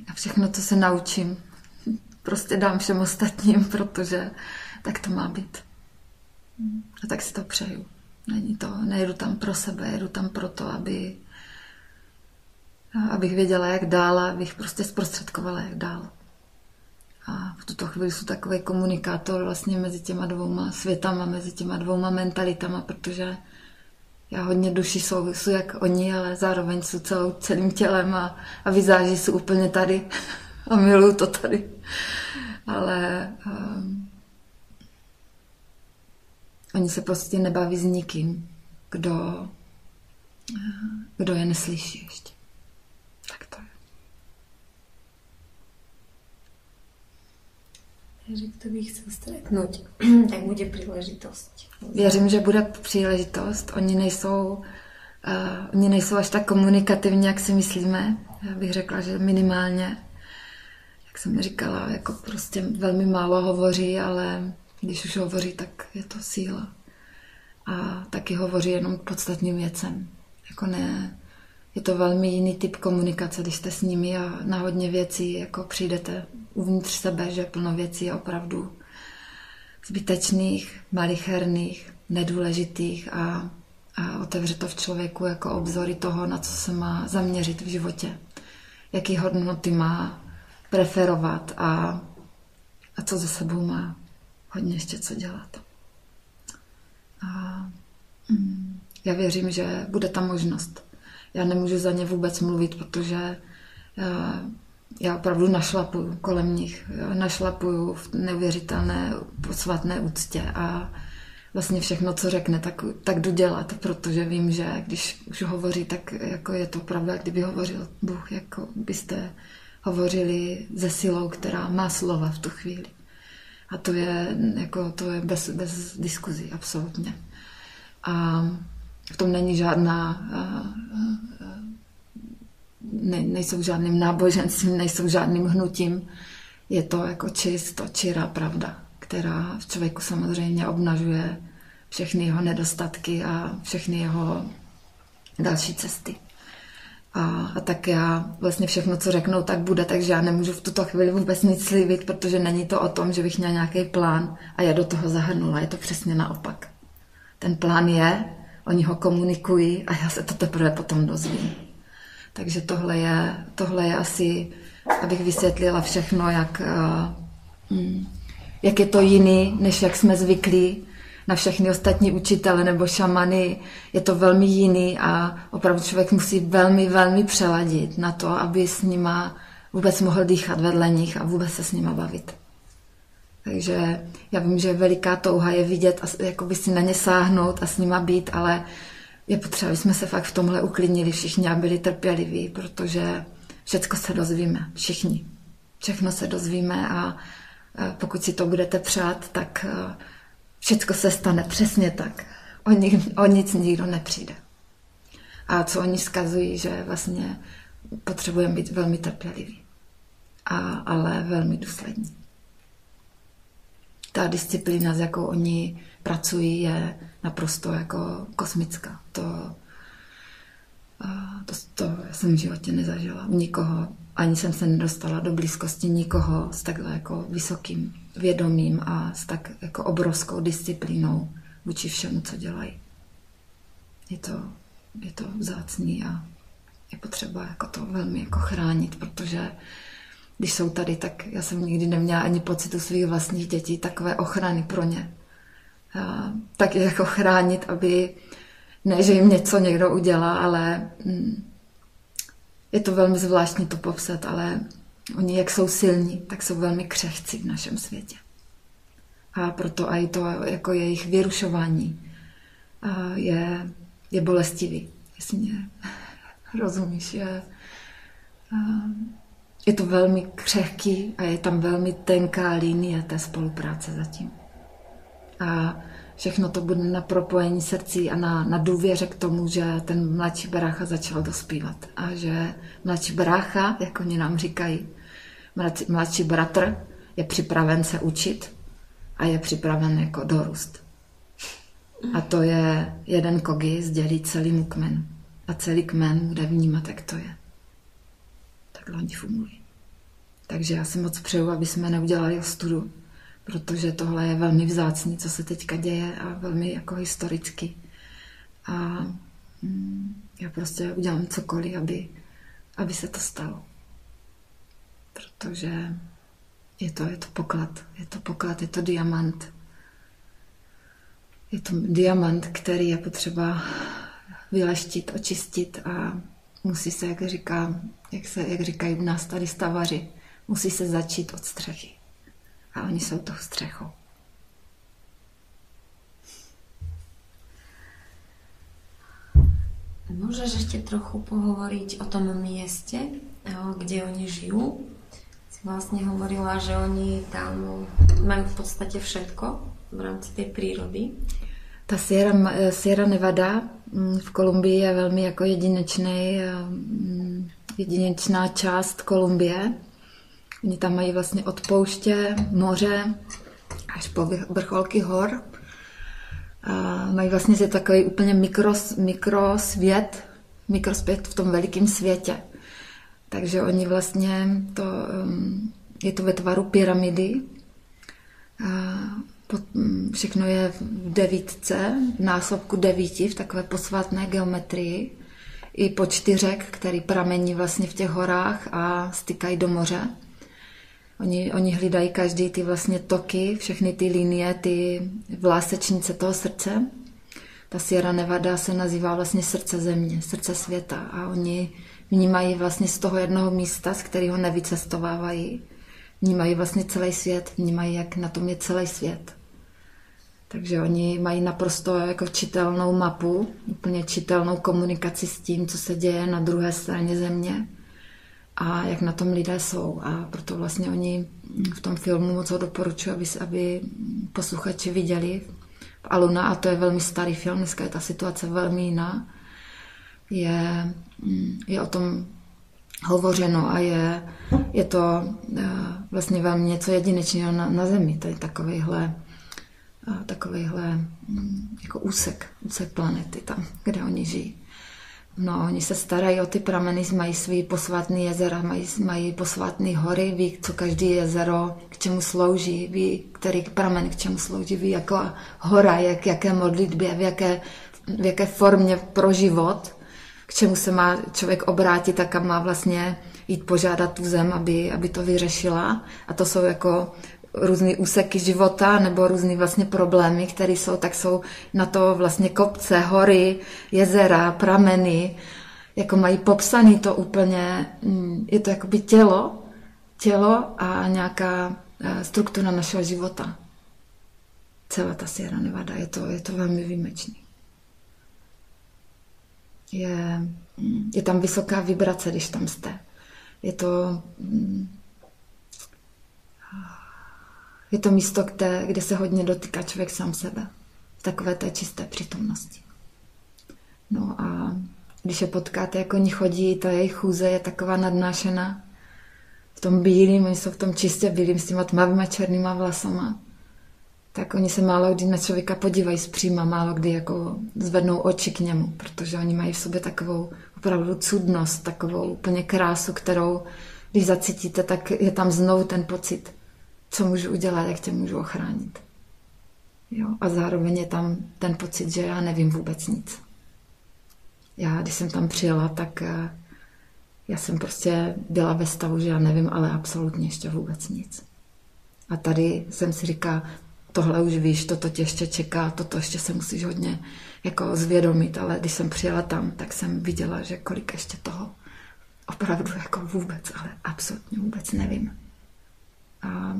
Speaker 2: a všechno, co se naučím, prostě dám všem ostatním, protože tak to má být. A tak si to přeju. Není to, nejedu tam pro sebe, jedu tam proto, aby, abych věděla, jak dál, abych prostě zprostředkovala, jak dál. A v tuto chvíli jsou takový komunikátor vlastně mezi těma dvouma světama, mezi těma dvouma mentalitama, protože já hodně duši jsou jak oni, ale zároveň jsou celou, celým tělem a, a vizáži jsou úplně tady a miluju to tady. Ale um, oni se prostě nebaví s nikým, kdo, kdo je neslyší ještě. Tak to je.
Speaker 1: Takže kdo by chcel stretnout, tak bude příležitost.
Speaker 2: Věřím, že bude příležitost. Oni nejsou, uh, oni nejsou až tak komunikativní, jak si myslíme. Já bych řekla, že minimálně, jak jsem říkala, jako prostě velmi málo hovoří, ale když už hovoří, tak je to síla. A taky hovoří jenom k podstatným věcem. Jako ne, je to velmi jiný typ komunikace, když jste s nimi a na hodně věcí jako přijdete uvnitř sebe, že plno věcí je opravdu zbytečných, malicherných, nedůležitých a, a otevře to v člověku jako obzory toho, na co se má zaměřit v životě. Jaký hodnoty má preferovat a, a co ze sebou má hodně ještě co dělat. A mm, já věřím, že bude ta možnost. Já nemůžu za ně vůbec mluvit, protože já, já opravdu našlapuju kolem nich. Já našlapuju v neuvěřitelné posvatné úctě a vlastně všechno, co řekne, tak, tak jdu dělat, protože vím, že když už hovoří, tak jako je to pravda, kdyby hovořil Bůh, jako byste hovořili ze silou, která má slova v tu chvíli. A to je, jako, to je bez, bez diskuzí, absolutně. A v tom není žádná, ne, nejsou žádným náboženstvím, nejsou žádným hnutím. je to jako čisto, čirá pravda, která v člověku samozřejmě obnažuje všechny jeho nedostatky a všechny jeho další cesty. A, a tak já vlastně všechno, co řeknou, tak bude, takže já nemůžu v tuto chvíli vůbec nic slíbit, protože není to o tom, že bych měla nějaký plán a já do toho zahrnula. Je to přesně naopak. Ten plán je, oni ho komunikují a já se to teprve potom dozvím. Takže tohle je, tohle je asi, abych vysvětlila všechno, jak, uh, jak je to jiný, než jak jsme zvyklí na všechny ostatní učitele nebo šamany. Je to velmi jiný a opravdu člověk musí velmi, velmi přeladit na to, aby s nima vůbec mohl dýchat vedle nich a vůbec se s nima bavit. Takže já vím, že veliká touha je vidět a jakoby si na ně sáhnout a s nima být, ale je potřeba, aby jsme se fakt v tomhle uklidnili všichni a byli trpěliví, protože všechno se dozvíme, všichni. Všechno se dozvíme a pokud si to budete přát, tak všechno se stane přesně tak. O, nic, o nic nikdo nepřijde. A co oni zkazují, že vlastně potřebujeme být velmi trpěliví, a, ale velmi důslední. Ta disciplína, s jakou oni pracují, je naprosto jako kosmická. To, to, to jsem v životě nezažila u nikoho. Ani jsem se nedostala do blízkosti nikoho s takhle jako vysokým vědomím a s tak jako obrovskou disciplínou vůči všemu, co dělají. Je to, je to vzácný a je potřeba jako to velmi jako chránit, protože když jsou tady, tak já jsem nikdy neměla ani pocitu svých vlastních dětí takové ochrany pro ně. Tak je jako chránit, aby ne, že jim něco někdo udělá, ale mm, je to velmi zvláštní to popsat, ale oni, jak jsou silní, tak jsou velmi křehcí v našem světě. A proto i to jako jejich vyrušování je, je bolestivý, jestli mě rozumíš. Je, je to velmi křehký a je tam velmi tenká linie té spolupráce zatím. A všechno to bude na propojení srdcí a na, na důvěře k tomu, že ten mladší brácha začal dospívat. A že mladší brácha, jak oni nám říkají, mladší, mladší bratr je připraven se učit a je připraven jako dorůst. A to je jeden kogi sdělí celému kmenu. A celý kmen bude vnímat, jak to je. Takhle oni fungují. Takže já si moc přeju, aby jsme neudělali ostudu, protože tohle je velmi vzácný, co se teďka děje a velmi jako historicky. A mm, já prostě udělám cokoliv, aby, aby se to stalo. Protože je to, je to poklad, je to poklad, je to diamant. Je to diamant, který je potřeba vyleštit, očistit a musí se, jak, říká, jak, se, jak říkají u nás tady stavaři, musí se začít od střechy. A oni jsou tou střechou.
Speaker 1: Můžeš ještě trochu pohovoriť o tom městě, kde oni žijí? Si vlastně hovorila, že oni tam mají v podstatě všetko v rámci té přírody.
Speaker 2: Ta Sierra, Sierra Nevada mm, v Kolumbii je velmi jako jedinečný, mm, jedinečná část Kolumbie. Oni tam mají vlastně od pouště, moře až po vrcholky hor. A mají vlastně je takový úplně mikros, mikrosvět, mikrosvět v tom velikém světě. Takže oni vlastně, to, um, je to ve tvaru pyramidy. A všechno je v devítce, v násobku devíti, v takové posvátné geometrii. I po čtyřek, který pramení vlastně v těch horách a stykají do moře. Oni, oni hlídají každý ty vlastně toky, všechny ty linie, ty vlásečnice toho srdce. Ta Sierra Nevada se nazývá vlastně srdce země, srdce světa a oni vnímají vlastně z toho jednoho místa, z kterého nevycestovávají. Vnímají vlastně celý svět, vnímají, jak na tom je celý svět. Takže oni mají naprosto jako čitelnou mapu, úplně čitelnou komunikaci s tím, co se děje na druhé straně země a jak na tom lidé jsou. A proto vlastně oni v tom filmu moc ho doporučuji, aby, aby posluchači viděli. Aluna, a to je velmi starý film, dneska je ta situace velmi jiná, je, je o tom hovořeno a je, je to uh, vlastně velmi něco jedinečného na, na zemi, tady takovýhle takovýhle jako úsek, úsek planety tam, kde oni žijí. No, oni se starají o ty prameny, mají svý posvátný jezera, mají, mají posvátné hory, ví, co každý jezero k čemu slouží, ví, který pramen k čemu slouží, ví, jako hora, jak, jaké modlitbě, v jaké, v jaké formě pro život, k čemu se má člověk obrátit a kam má vlastně jít požádat tu zem, aby, aby to vyřešila. A to jsou jako různé úseky života nebo různé vlastně problémy, které jsou, tak jsou na to vlastně kopce, hory, jezera, prameny, jako mají popsaný to úplně, mm, je to jakoby tělo, tělo a nějaká eh, struktura našeho života. Celá ta Sierra Nevada, je to, je to velmi výjimečný. Je, mm, je tam vysoká vibrace, když tam jste. Je to mm, je to místo, kde, kde se hodně dotýká člověk sám sebe. V takové té čisté přítomnosti. No a když je potkáte, jako oni chodí, ta jejich chůze je taková nadnášená. V tom bílým, oni jsou v tom čistě bílým s těma tmavýma černýma vlasama. Tak oni se málo kdy na člověka podívají zpříma, málo kdy jako zvednou oči k němu, protože oni mají v sobě takovou opravdu cudnost, takovou úplně krásu, kterou když zacítíte, tak je tam znovu ten pocit co můžu udělat, jak tě můžu ochránit. Jo? A zároveň je tam ten pocit, že já nevím vůbec nic. Já, když jsem tam přijela, tak eh, já jsem prostě byla ve stavu, že já nevím, ale absolutně ještě vůbec nic. A tady jsem si říká, tohle už víš, toto tě ještě čeká, toto ještě se musíš hodně jako zvědomit, ale když jsem přijela tam, tak jsem viděla, že kolik ještě toho opravdu jako vůbec, ale absolutně vůbec nevím. A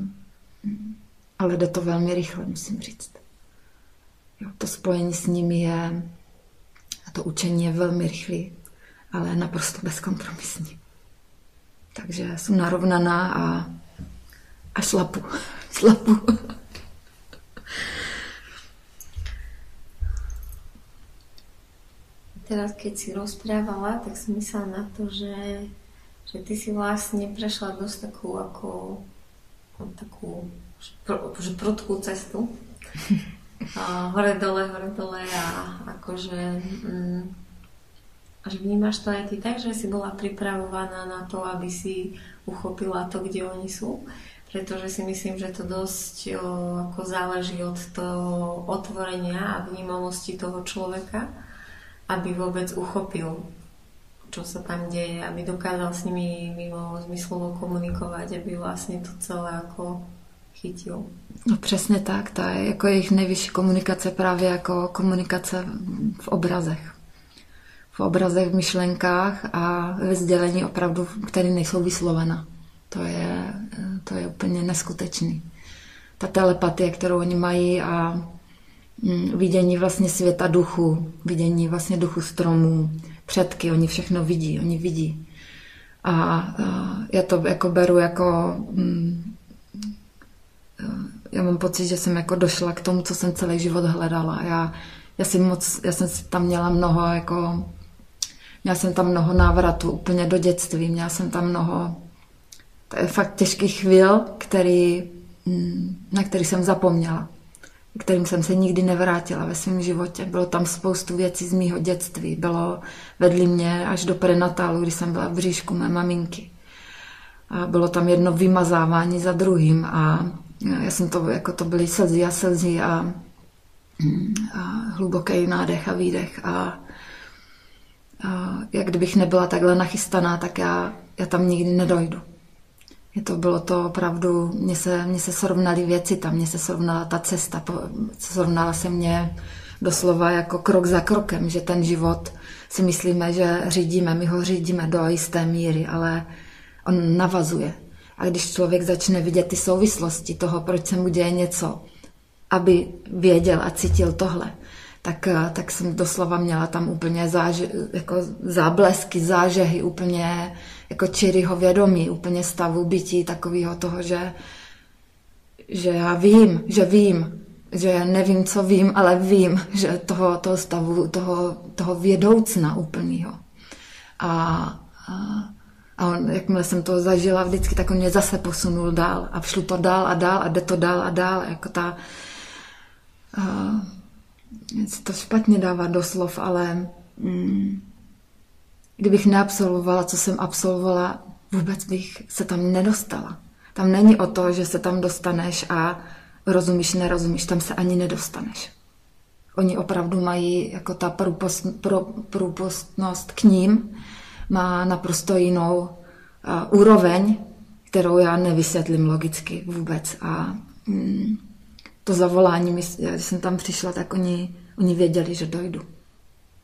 Speaker 2: ale jde to velmi rychle, musím říct. Jo, to spojení s nimi je, a to učení je velmi rychlé, ale naprosto bezkompromisní. Takže jsem narovnaná a, a šlapu. šlapu.
Speaker 1: Teraz, keď si rozprávala, tak som myslela na to, že, že ty si vlastne prešla dosť takú ako takú že prudkú cestu. A hore dole, hore dole a akože mm, že vnímaš to aj ty tak, že si bola pripravovaná na to, aby si uchopila to, kde oni sú. Pretože si myslím, že to dosť o, ako záleží od toho otvorenia a vnímavosti toho človeka, aby vôbec uchopil čo sa tam deje, aby dokázal s nimi mimo zmyslovo komunikovat, aby vlastně to celé jako chytil.
Speaker 2: No přesně tak, ta je jako jejich nejvyšší komunikace právě jako komunikace v obrazech. V obrazech, v myšlenkách a ve sdělení opravdu, které nejsou vyslovena. To je, to je úplně neskutečný. Ta telepatie, kterou oni mají a mm, vidění vlastně světa duchu, vidění vlastně duchu stromů, předky, oni všechno vidí, oni vidí. A já to jako beru jako... Mm, já mám pocit, že jsem jako došla k tomu, co jsem celý život hledala. Já, já, jsem moc, já jsem tam měla mnoho jako... Měla jsem tam mnoho návratů úplně do dětství, měla jsem tam mnoho fakt těžkých chvíl, který, mm, na který jsem zapomněla kterým jsem se nikdy nevrátila ve svém životě. Bylo tam spoustu věcí z mýho dětství. Bylo vedli mě až do prenatálu, kdy jsem byla v bříšku mé maminky. A bylo tam jedno vymazávání za druhým a já jsem to, jako to byly slzy a slzy a, a hluboký nádech a výdech a, a jak kdybych nebyla takhle nachystaná, tak já, já tam nikdy nedojdu. Je to bylo to opravdu, mně se, mně se srovnaly věci tam, mně se srovnala ta cesta, srovnala se mě doslova jako krok za krokem, že ten život si myslíme, že řídíme, my ho řídíme do jisté míry, ale on navazuje. A když člověk začne vidět ty souvislosti toho, proč se mu děje něco, aby věděl a cítil tohle, tak, tak jsem doslova měla tam úplně záže, jako záblesky, zážehy, úplně jako čiryho vědomí, úplně stavu bytí takového toho, že, že já vím, že vím, že nevím, co vím, ale vím, že toho, toho stavu, toho, toho vědoucna úplného. A, a A on, jakmile jsem to zažila vždycky, tak on mě zase posunul dál a šlo to dál a dál a jde to dál a dál, jako ta... Uh, se to špatně dává do slov, ale mm, kdybych neabsolvovala, co jsem absolvovala, vůbec bych se tam nedostala. Tam není o to, že se tam dostaneš a rozumíš, nerozumíš, tam se ani nedostaneš. Oni opravdu mají jako ta průpost, pro, průpostnost k ním, má naprosto jinou uh, úroveň, kterou já nevysvětlím logicky vůbec. A mm, to zavolání, když jsem tam přišla, tak oni, oni věděli, že dojdu.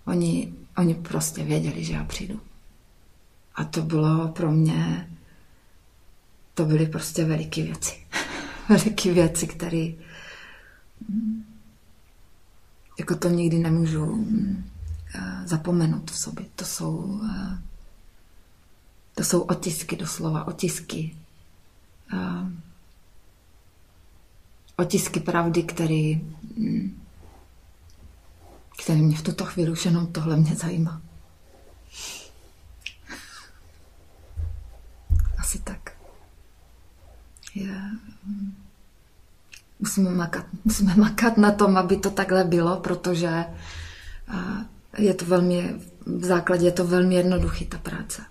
Speaker 2: Oni, oni prostě věděli, že já přijdu. A to bylo pro mě, to byly prostě veliké věci. veliké věci, které jako to nikdy nemůžu eh, zapomenout v sobě. To jsou, eh, to jsou otisky doslova, otisky. Otisky pravdy, který, hm, který mě v tuto chvíli už jenom tohle mě zajímá. Asi tak. Je, hm, musíme makat, musíme makat na tom, aby to takhle bylo, protože je to velmi, v základě je to velmi jednoduchý ta práce.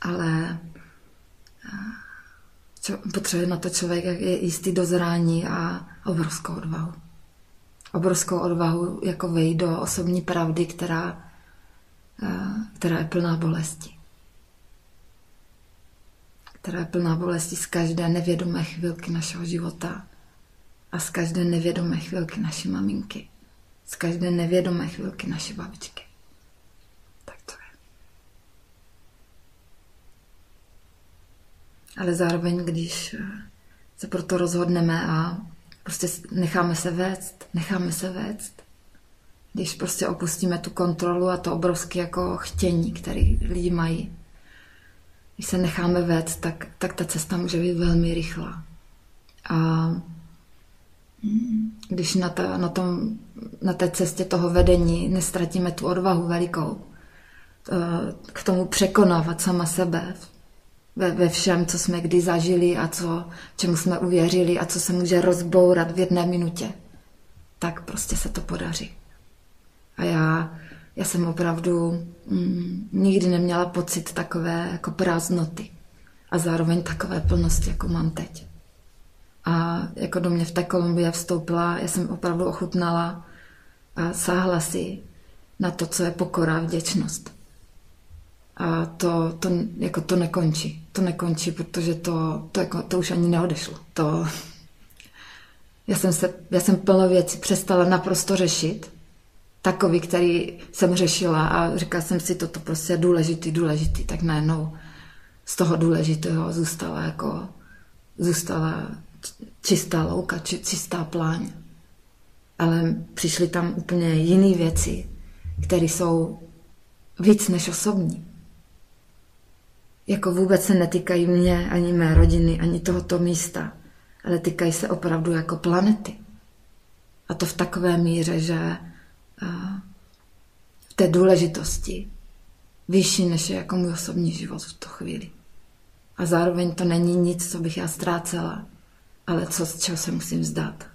Speaker 2: Ale čo, potřebuje na to člověk je jistý dozrání a obrovskou odvahu. Obrovskou odvahu jako vejít do osobní pravdy, která, která je plná bolesti. Která je plná bolesti z každé nevědomé chvilky našeho života a z každé nevědomé chvilky naší maminky. Z každé nevědomé chvilky naší babičky. Tak to je. Ale zároveň, když eh, se proto rozhodneme a prostě necháme se vést, necháme se vést, když prostě opustíme tu kontrolu a to obrovské jako chtění, které lidi mají, když se necháme vést, tak, tak ta cesta může být velmi rychlá. A když na, ta, na, tom, na té cestě toho vedení nestratíme tu odvahu velikou, eh, k tomu překonávat sama sebe ve, ve všem, co jsme kdy zažili a co, čemu jsme uvěřili a co se může rozbourat v jedné minutě, tak prostě se to podaří. A já, já jsem opravdu mm, nikdy neměla pocit takové jako prázdnoty a zároveň takové plnosti, jako mám teď. A jako do mě v té Kolumbii vstoupila, já jsem opravdu ochutnala a sáhla si na to, co je pokora a vděčnost. A to, to, jako to nekončí. To nekončí, protože to, to, jako, to už ani neodešlo. To, já, jsem se, já jsem plno věcí přestala naprosto řešit. Takový, který jsem řešila a říkala jsem si, toto prostě je důležitý, důležitý. Tak najednou z toho důležitého zůstala jako, zůstala čistá louka, či, čistá pláň. Ale přišly tam úplně jiné věci, které jsou víc než osobní. Jako vůbec se netýkají mě, ani mé rodiny, ani tohoto místa, ale týkají se opravdu jako planety. A to v takové míře, že v té důležitosti vyšší než je jako můj osobní život v tu chvíli. A zároveň to není nic, co bych já ztrácela, ale co, z čeho se musím vzdát.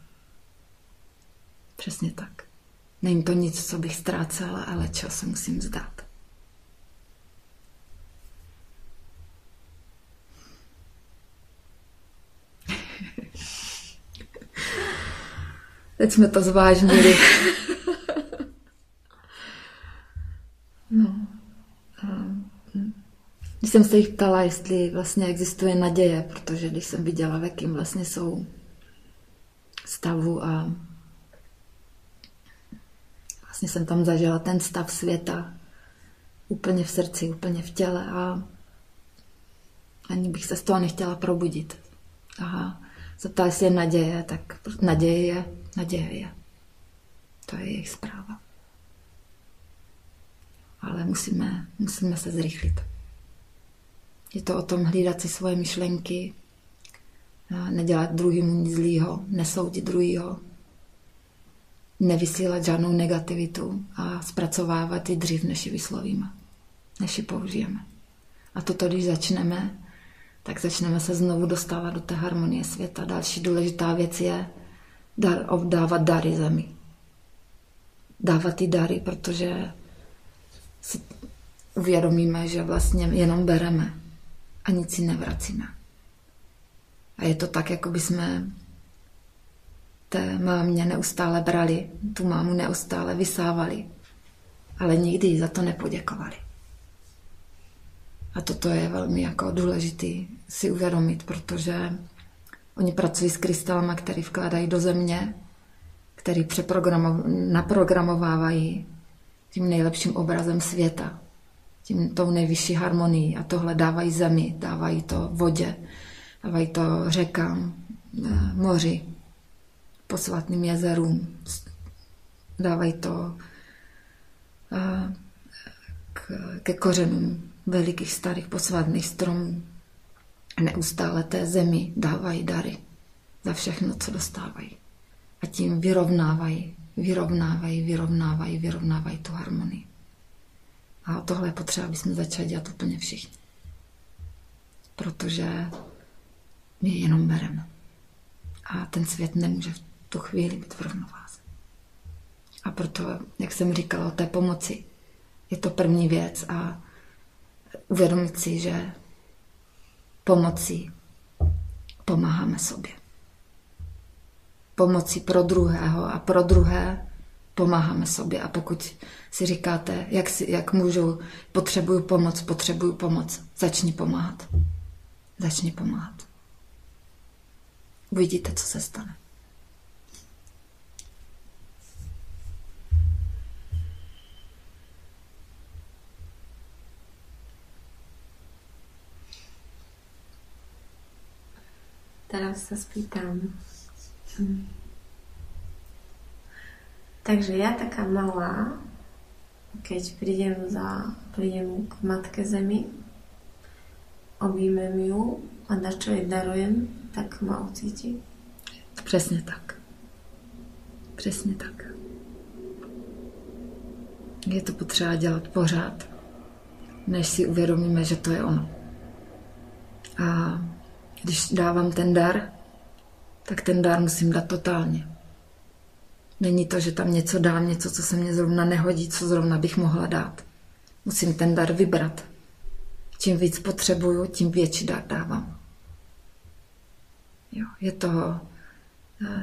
Speaker 2: Přesně tak. Není to nic, co bych ztrácela, ale čeho se musím vzdát. Teď jsme to zvážnili. no. Když jsem se jich ptala, jestli vlastně existuje naděje, protože když jsem viděla, v jakým vlastně jsou stavu a vlastně jsem tam zažila ten stav světa úplně v srdci, úplně v těle a ani bych se z toho nechtěla probudit. A zeptala, jestli je naděje, tak naděje je, naděje je. To je jejich zpráva. Ale musíme, musíme se zrychlit. Je to o tom hlídat si svoje myšlenky, nedělat druhýmu nic zlýho, nesoudit druhýho, nevysílat žádnou negativitu a zpracovávat ji dřív, než ji vyslovíme, než ji použijeme. A toto, když začneme, tak začneme se znovu dostávat do té harmonie světa. Další důležitá věc je dar, dávat dary zemi. Dávat ty dary, protože si uvědomíme, že vlastně jenom bereme a nic si nevracíme. A je to tak, jako by jsme té mámě neustále brali, tu mámu neustále vysávali, ale nikdy za to nepoděkovali. A toto je velmi jako důležitý si uvědomit, protože oni pracují s krystalama, který vkládají do země, který naprogramovávají tím nejlepším obrazem světa, tím tou nejvyšší harmonií a tohle dávají zemi, dávají to vodě, dávají to řekám, eh, moři, posvatným jezerům, dávají to eh, ke kořenům velikých starých posvadných stromů. Neustále té zemi dávají dary za všechno, co dostávají. A tím vyrovnávají, vyrovnávají, vyrovnávají, vyrovnávají tu harmonii. A tohle je potřeba, aby jsme začali dělat úplně všichni. Protože my jenom bereme. A ten svět nemůže v tu chvíli být v rovnováze. A proto, jak jsem říkala o té pomoci, je to první věc a uvědomit si, že pomocí pomáháme sobě. Pomocí pro druhého a pro druhé pomáháme sobě. A pokud si říkáte, jak, si, jak můžu, potřebuju pomoc, potřebuju pomoc, začni pomáhat. Začni pomáhat. Uvidíte, co se stane.
Speaker 1: Teraz sa spýtam. Hm. Takže ja taká malá, keď prídem, za, prídem k Matke Zemi, objímem ju a na čo jej darujem, tak ma ucíti.
Speaker 2: Přesně tak. Přesně tak. Je to potřeba dělat pořád, než si uvědomíme, že to je ono. A když dávám ten dar, tak ten dar musím dát totálně. Není to, že tam něco dám, něco, co se mě zrovna nehodí, co zrovna bych mohla dát. Musím ten dar vybrat. Čím víc potřebuju, tím větší dar dávám. Jo, je, to,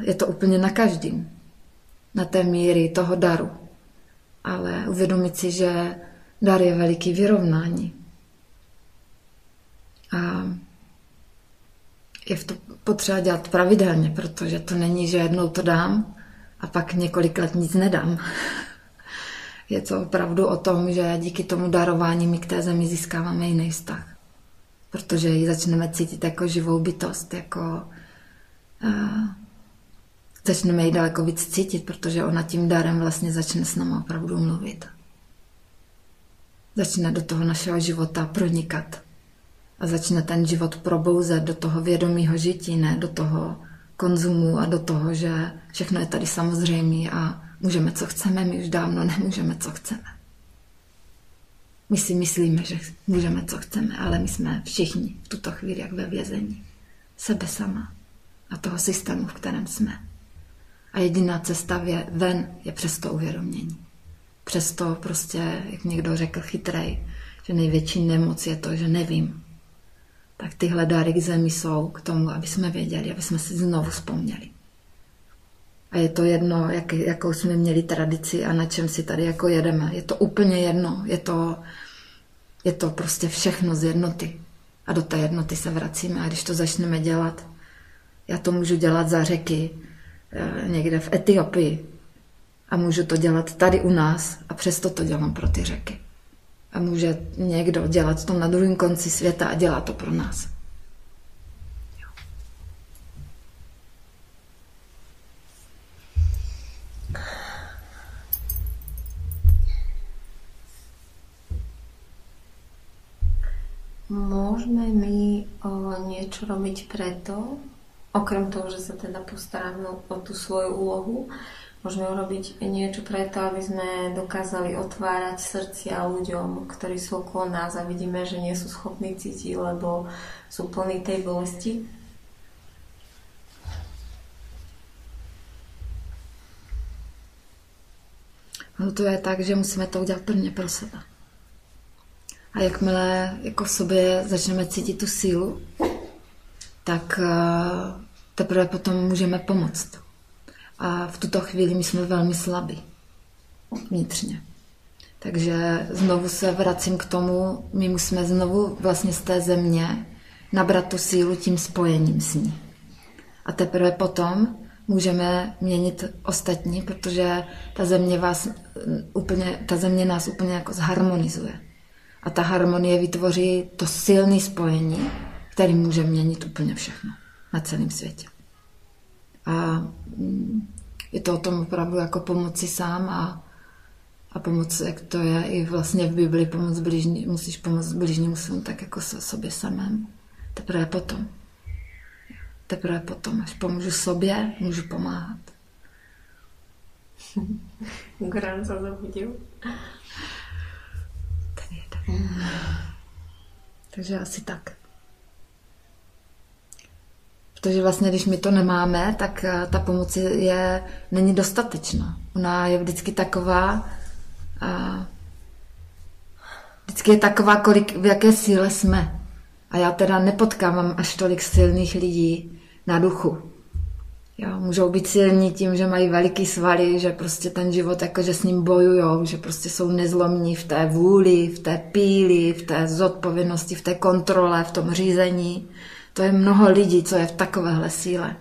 Speaker 2: je to úplně na každým. Na té míry toho daru. Ale uvědomit si, že dar je veliký vyrovnání. A je v to potřeba dělat pravidelně, protože to není, že jednou to dám a pak několik let nic nedám. Je to opravdu o tom, že díky tomu darování my k té zemi získáváme jiný vztah. Protože ji začneme cítit jako živou bytost, jako uh, začneme ji daleko víc cítit, protože ona tím darem vlastně začne s námi opravdu mluvit. Začne do toho našeho života pronikat a začne ten život probouzet do toho vědomého žití, ne do toho konzumu a do toho, že všechno je tady samozřejmé a můžeme, co chceme, my už dávno nemůžeme, co chceme. My si myslíme, že můžeme, co chceme, ale my jsme všichni v tuto chvíli jak ve vězení. Sebe sama a toho systému, v kterém jsme. A jediná cesta je ven je přes to uvědomění. Přesto prostě, jak někdo řekl chytrej, že největší nemoc je to, že nevím, tak tyhle dary k zemi jsou k tomu, aby jsme věděli, aby jsme si znovu vzpomněli. A je to jedno, jak, jakou jsme měli tradici a na čem si tady jako jedeme. Je to úplně jedno. Je to, je to prostě všechno z jednoty. A do té jednoty se vracíme. A když to začneme dělat, já to můžu dělat za řeky, eh, někde v Etiopii. A můžu to dělat tady u nás a přesto to dělám pro ty řeky. A může někdo dělat to na druhém konci světa a dělá to pro nás.
Speaker 1: Môžeme my o, niečo robiť preto, okrem toho, že sa teda postaráme o, tú svoju úlohu, Môžeme urobiť niečo preto, aby sme dokázali otvárať srdcia ľuďom, ktorí sú okolo nás a vidíme, že nie sú schopní cítiť, lebo sú plní tej bolesti.
Speaker 2: No to je tak, že musíme to udělat prvně pro sebe. A jakmile jako v sobě začneme cítit tu sílu, tak eh, teprve potom můžeme pomoct. A v tuto chvíli my jsme velmi slabí vnitřně. Takže znovu se vracím k tomu, my musíme znovu vlastně z té země nabrat tu sílu tím spojením s ní. A teprve potom můžeme měnit ostatní, protože ta země, vás úplně, ta země nás úplně jako zharmonizuje. A ta harmonie vytvoří to silné spojení, který může měnit úplně všechno na celém světě. A mm, je to o tom opravdu jako pomoci sám a, a pomoc, jak to je i vlastně v Bibli, pomoc bližní, musíš pomoct bližnímu svému tak jako se sobě samém. Teprve potom. Teprve potom, až pomůžu sobě, můžu pomáhat.
Speaker 1: Gran se zabudil.
Speaker 2: Ten jeden. Takže asi tak. Protože vlastně, když my to nemáme, tak eh, ta pomoc je, není dostatečná. Ona je vždycky taková, a vždycky je taková, kolik, v jaké síle jsme. A já teda nepotkávám až tolik silných lidí na duchu. Jo, můžou být silní tím, že mají veliký svaly, že prostě ten život jakože s ním bojujou, že prostě jsou nezlomní v té vůli, v té píli, v té zodpovědnosti, v té kontrole, v tom řízení. To je mnoho lidí, co je v takovéhle síle.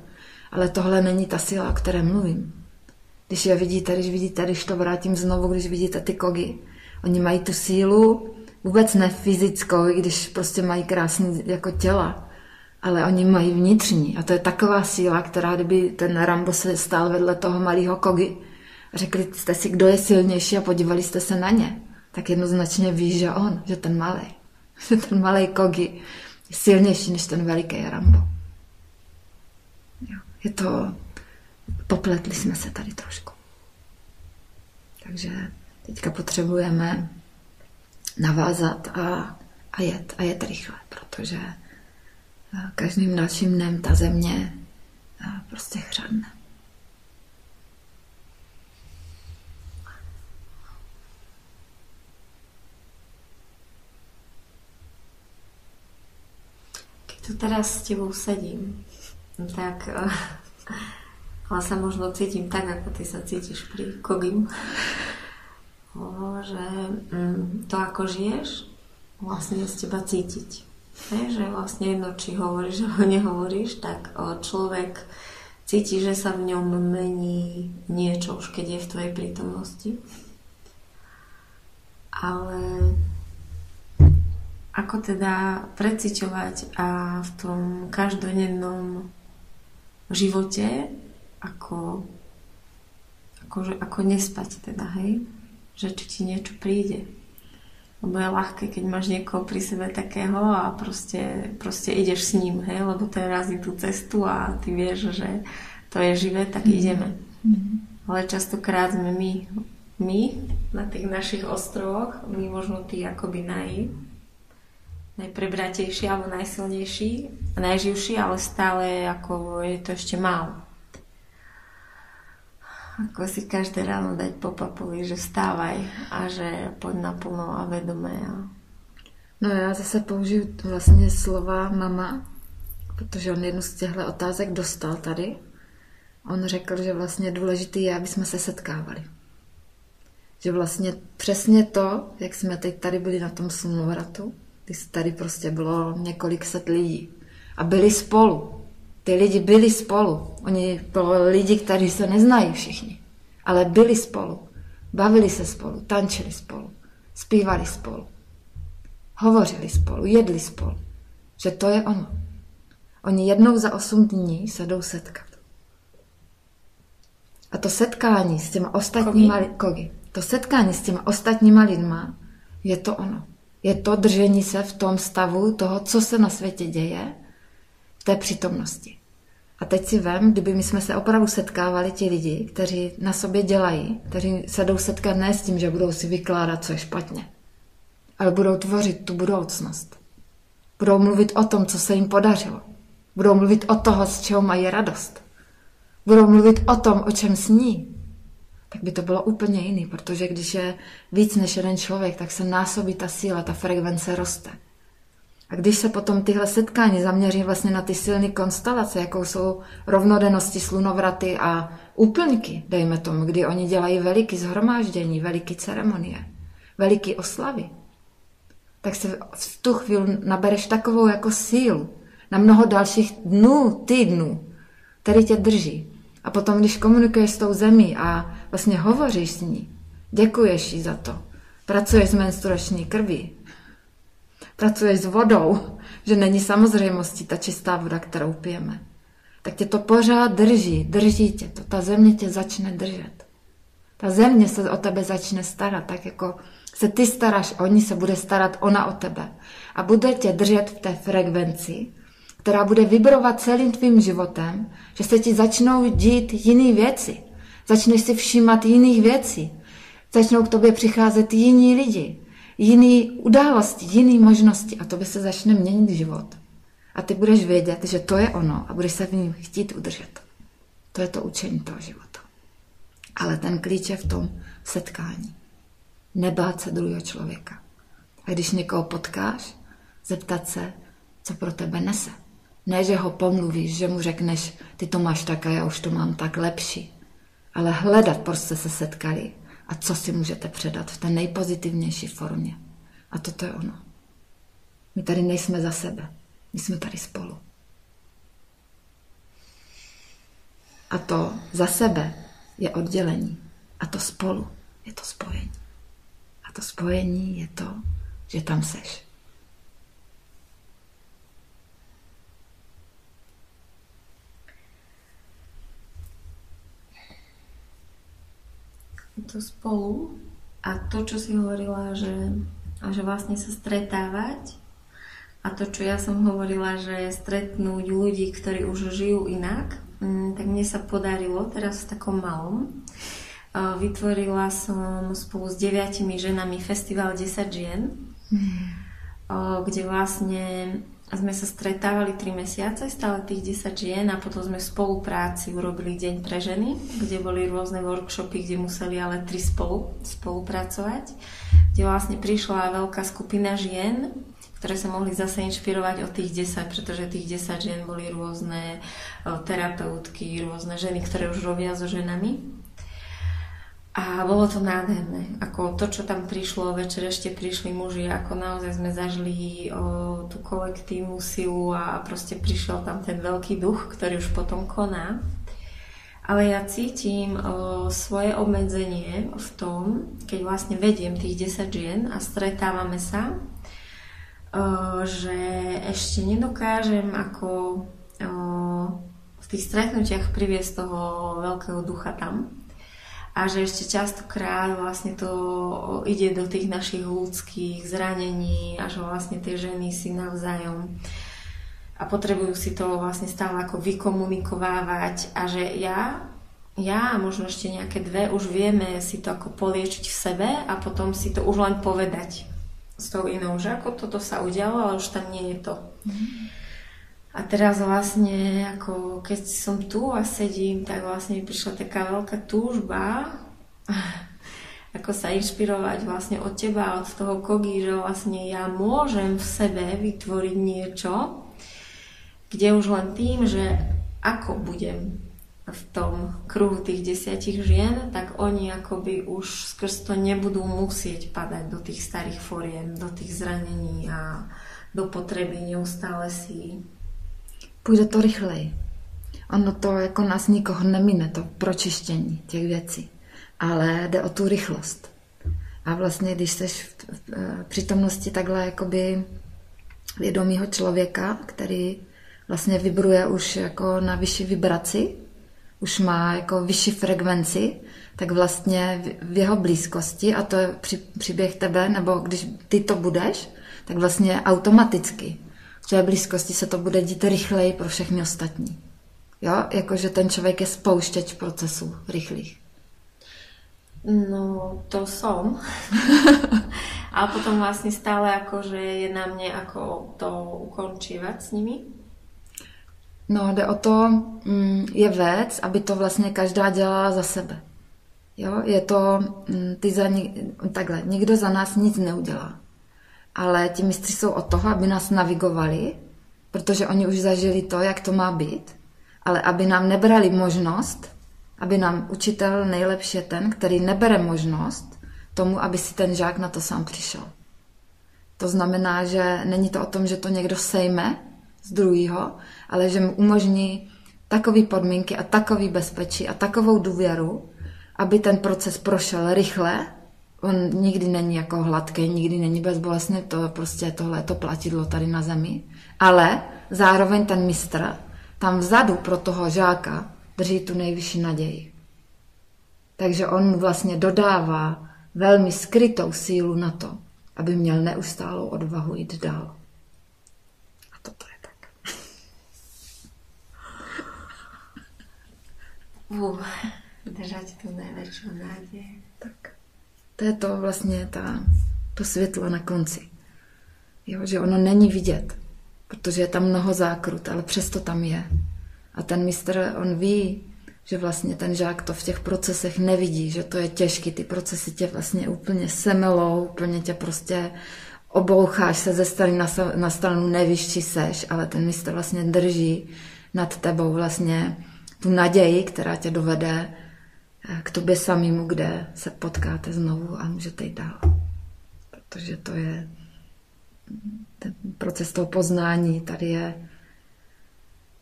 Speaker 2: Ale tohle není ta síla, o které mluvím. Když je vidíte, když vidíte, když to vrátím znovu, když vidíte ty kogy, oni mají tu sílu, vůbec ne fyzickou, i když prostě mají krásný jako těla, ale oni mají vnitřní. A to je taková síla, která kdyby ten Rambo se stál vedle toho malého kogy a řekli jste si, kdo je silnější a podívali jste se na ně, tak jednoznačně ví, že on, že ten malý, že ten malý kogy je silnější než ten veliký Rambo. Je to, popletli jsme se tady trošku. Takže teďka potřebujeme navázat a, a jet, a jet rychle, protože každým dalším dnem ta země prostě chřadne.
Speaker 1: Tu teraz s tebou sedím, tak eh, ale sa možno cítim tak, ako ty sa cítiš pri Kogim. Že mm, to, ako žiješ, vlastne je z teba cítiť. Je, že vlastne jedno, či hovoríš alebo nehovoríš, tak o, človek cíti, že sa v ňom mení niečo, už keď je v tvojej prítomnosti. Ale ako teda preciťovať a v tom každodennom živote ako, ako, ako nespať teda, hej? Že či ti niečo príde. Lebo je ľahké, keď máš niekoho pri sebe takého a proste, proste ideš s ním, hej? Lebo ten razí tú cestu a ty vieš, že to je živé, tak mm-hmm. ideme. Mm-hmm. Ale častokrát sme my, my na tých našich ostrovoch, my možno tí akoby naj, najprebratejší alebo najsilnejší, najživší, ale stále ako je to ešte málo. Ako si každé ráno dať po papuli, že stávaj a že poď naplno a vedomé. A...
Speaker 2: No já zase použiju vlastně slova mama, protože on jednu z těchto otázek dostal tady. On řekl, že vlastně důležitý je, aby jsme se setkávali. Že vlastně přesně to, jak jsme teď tady byli na tom slunovratu, Tady prostě bylo několik set lidí. A byli spolu. Ty lidi byli spolu. Oni byli lidi, kteří se neznají všichni. Ale byli spolu. Bavili se spolu, tančili spolu, zpívali spolu. Hovořili spolu, jedli spolu. Že to je ono. Oni jednou za osm dní se jdou setkat. A to setkání s těma ostatníma kogi. To setkání s těma ostatníma lidma je to ono je to držení se v tom stavu toho, co se na světě děje, v té přítomnosti. A teď si vem, kdyby my jsme se opravdu setkávali ti lidi, kteří na sobě dělají, kteří se jdou setkat ne s tím, že budou si vykládat, co je špatně, ale budou tvořit tu budoucnost. Budou mluvit o tom, co se jim podařilo. Budou mluvit o toho, z čeho mají radost. Budou mluvit o tom, o čem sní. Tak by to bylo úplně jiný, protože když je víc než jeden člověk, tak se násobí ta síla, ta frekvence roste. A když se potom tyhle setkání zaměří vlastně na ty silné konstelace, jakou jsou rovnodennosti, slunovraty a úplňky, dejme tomu, kdy oni dělají veliký zhromáždění, veliký ceremonie, veliký oslavy, tak se v tu chvíli nabereš takovou jako sílu na mnoho dalších dnů, týdnů, který tě drží. A potom, když komunikuješ s tou zemí a vlastně hovoříš s ní, děkuješ jí za to, pracuješ s menstruační krví, pracuješ s vodou, že není samozřejmostí ta čistá voda, kterou pijeme, tak tě to pořád drží, drží tě to. Ta země tě začne držet. Ta země se o tebe začne starat, tak jako se ty staráš o ní, se bude starat ona o tebe. A bude tě držet v té frekvenci, která bude vibrovat celým tvým životem, že se ti začnou dít jiné věci. Začneš si všímat jiných věcí. Začnou k tobě přicházet jiní lidi, jiné události, jiné možnosti a to by se začne měnit život. A ty budeš vědět, že to je ono a budeš se v ní chtít udržet. To je to učení toho života. Ale ten klíč je v tom setkání. Nebát se druhého člověka. A když někoho potkáš, zeptat se, co pro tebe nese. Ne, že ho pomluvíš, že mu řekneš, ty to máš tak a já už to mám tak lepší. Ale hledat, prostě se setkali a co si můžete předat v té nejpozitivnější formě. A toto je ono. My tady nejsme za sebe, my jsme tady spolu. A to za sebe je oddělení. A to spolu je to spojení. A to spojení je to, že tam seš.
Speaker 1: To spolu a to, čo si hovorila, že, že vlastne sa stretávať a to, čo ja som hovorila, že stretnúť ľudí, ktorí už žijú inak, mm, tak mne sa podarilo teraz v takom malom. Vytvorila som spolu s deviatimi ženami festival 10 žien, mm. kde vlastne sme sa stretávali 3 mesiace, stále tých 10 žien a potom sme v spolupráci urobili Deň pre ženy, kde boli rôzne workshopy, kde museli ale tri spolu spolupracovať, kde vlastne prišla veľká skupina žien, ktoré sa mohli zase inšpirovať od tých 10, pretože tých 10 žien boli rôzne terapeutky, rôzne ženy, ktoré už robia so ženami. A bolo to nádherné. Ako to, čo tam prišlo, večer ešte prišli muži, ako naozaj sme zažili o, tú kolektívnu silu a proste prišiel tam ten veľký duch, ktorý už potom koná. Ale ja cítim o, svoje obmedzenie v tom, keď vlastne vediem tých 10 žien a stretávame sa, o, že ešte nedokážem ako o, v tých stretnutiach priviesť toho veľkého ducha tam a že ešte častokrát vlastne to ide do tých našich ľudských zranení a že vlastne tie ženy si navzájom a potrebujú si to vlastne stále ako vykomunikovávať a že ja ja a možno ešte nejaké dve už vieme si to ako poliečiť v sebe a potom si to už len povedať s tou inou, že ako toto sa udialo, ale už tam nie je to. Mm-hmm. A teraz vlastne, ako keď som tu a sedím, tak vlastne mi prišla taká veľká túžba, ako sa inšpirovať vlastne od teba, od toho kogy, že vlastne ja môžem v sebe vytvoriť niečo, kde už len tým, že ako budem v tom kruhu tých desiatich žien, tak oni akoby už skrz to nebudú musieť padať do tých starých foriem, do tých zranení a do potreby neustále si
Speaker 2: půjde to rychleji. Ono to jako nás nikoho nemine, to pročištění těch věcí, ale jde o tu rychlost. A vlastně, když jsi v přítomnosti takhle jakoby vědomího člověka, který vlastně vibruje už jako na vyšší vibraci, už má jako vyšší frekvenci, tak vlastně v jeho blízkosti, a to je příběh tebe, nebo když ty to budeš, tak vlastně automaticky v té blízkosti se to bude dít rychleji pro všechny ostatní. Jo, jakože ten člověk je spouštěč procesů rychlých.
Speaker 1: No, to som. a potom vlastně stále jakože je na mě jako to ukončívat s nimi.
Speaker 2: No, jde o to, mm, je věc, aby to vlastně každá dělala za sebe. Jo, je to, mm, ty za, takhle, nikdo za nás nic neudělá. Ale ti mistři jsou od toho, aby nás navigovali, protože oni už zažili to, jak to má být, ale aby nám nebrali možnost, aby nám učitel nejlepší je ten, který nebere možnost tomu, aby si ten žák na to sám přišel. To znamená, že není to o tom, že to někdo sejme z druhého, ale že mu umožní takové podmínky a takový bezpečí a takovou důvěru, aby ten proces prošel rychle. On nikdy není jako hladký, nikdy není bezbolestný, to prostě tohle to platidlo tady na zemi. Ale zároveň ten mistr tam vzadu pro toho žáka drží tu nejvyšší naději. Takže on mu vlastně dodává velmi skrytou sílu na to, aby měl neustálou odvahu jít dál. A toto je tak.
Speaker 1: Uh, držať tu největší naději.
Speaker 2: Tak. To je to vlastně ta, to světlo na konci. Jo, že ono není vidět, protože je tam mnoho zákrut, ale přesto tam je. A ten mistr, on ví, že vlastně ten žák to v těch procesech nevidí, že to je těžký, ty procesy tě vlastně úplně semelou, úplně tě prostě oboucháš se ze strany na, na stranu, nevíš, či seš, ale ten mistr vlastně drží nad tebou vlastně tu naději, která tě dovede k tobě samému, kde se potkáte znovu a můžete jít dál. Protože to je ten proces toho poznání, tady je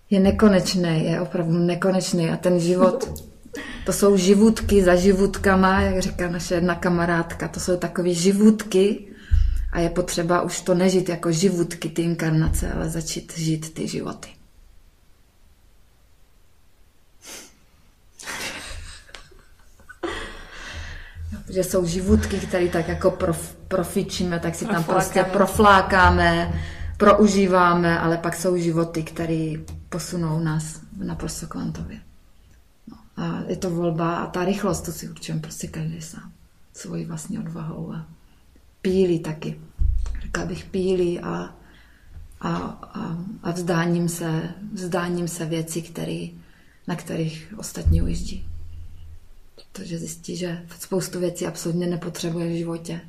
Speaker 2: je nekonečný, je opravdu nekonečný a ten život, to jsou živutky za živutkama, jak říká naše jedna kamarádka, to jsou takové živutky a je potřeba už to nežít jako živutky, ty inkarnace, ale začít žít ty životy. Že jsou živutky, které tak jako prof, profičíme, tak si tam prostě proflákáme, proužíváme, ale pak jsou životy, které posunou nás naprosto kvantově. No, a je to volba a ta rychlost, to si určujeme prostě každý sám. Svojí vlastní odvahou a pílí taky. Řekla bych pílí a, a, a, a vzdáním, se, vzdáním se věcí, který, na kterých ostatní ujíždí. Protože zjistí, že spoustu věcí absolutně nepotřebuje v životě.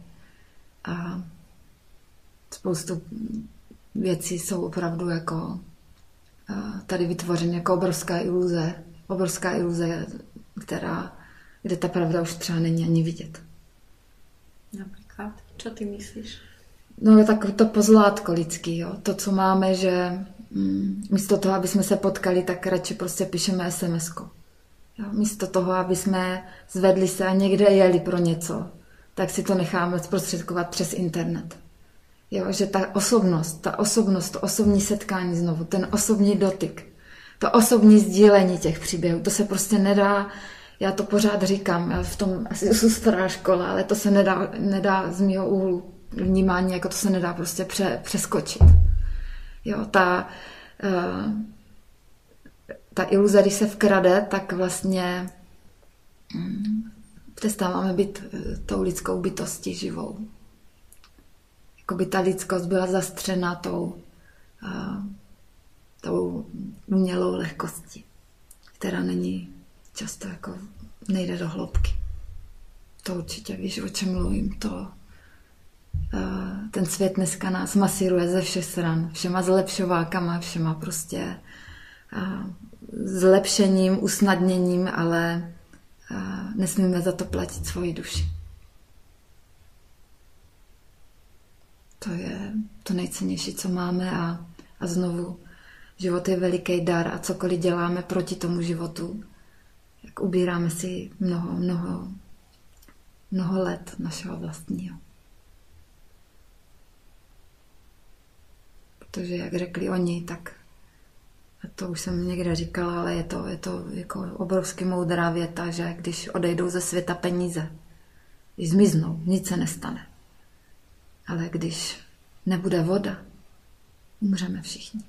Speaker 2: A spoustu věcí jsou opravdu jako tady vytvořeny jako obrovská iluze. Obrovská iluze, která, kde ta pravda už třeba není ani vidět.
Speaker 1: Například, co ty myslíš?
Speaker 2: No tak to pozlátko lidský, jo. To, co máme, že mm, místo toho, aby jsme se potkali, tak radši prostě píšeme sms -ko. Jo, místo toho, aby jsme zvedli se a někde jeli pro něco, tak si to necháme zprostředkovat přes internet. Jo, že ta osobnost, ta osobnost, to osobní setkání znovu, ten osobní dotyk, to osobní sdílení těch příběhů, to se prostě nedá, já to pořád říkám, já v tom asi jsou stará škola, ale to se nedá, nedá z mého úhlu vnímání, jako to se nedá prostě pře, přeskočit. Jo, ta, uh, ta iluze, když se vkrade, tak vlastně um, přestáváme být uh, tou lidskou bytostí živou jako by ta lidskost byla zastřena tou, a, tou umělou lehkostí, která není často jako nejde do hloubky. To určitě víš, o čem mluvím. To, ten svět dneska nás masíruje ze všech stran, všema zlepšovákama, všema prostě zlepšením, usnadněním, ale nesmíme za to platit svoji duši. To je to nejcennější, co máme a, a znovu život je veliký dar a cokoliv děláme proti tomu životu, jak ubíráme si mnoho, mnoho, mnoho let našeho vlastního. Protože, jak řekli oni, tak to už jsem někde říkala, ale je to, je to jako obrovsky moudrá věta, že když odejdou ze světa peníze, když zmiznou, nic se nestane. Ale když nebude voda, umřeme všichni.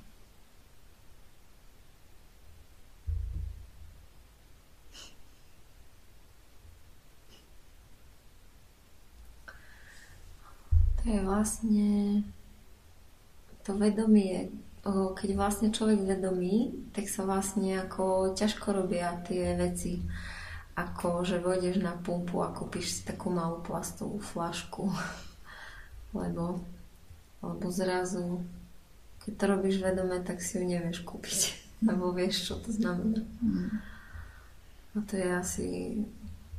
Speaker 1: To je vlastně to vědomí, keď vlastne človek vedomí, tak sa vlastne ako ťažko robia tie veci. Ako, že vojdeš na pumpu a kúpiš si takú malú plastovú flašku. Lebo, lebo zrazu, keď to robíš vedome, tak si ju nevieš kúpiť. Lebo vieš, čo to znamená. Mm. A to je asi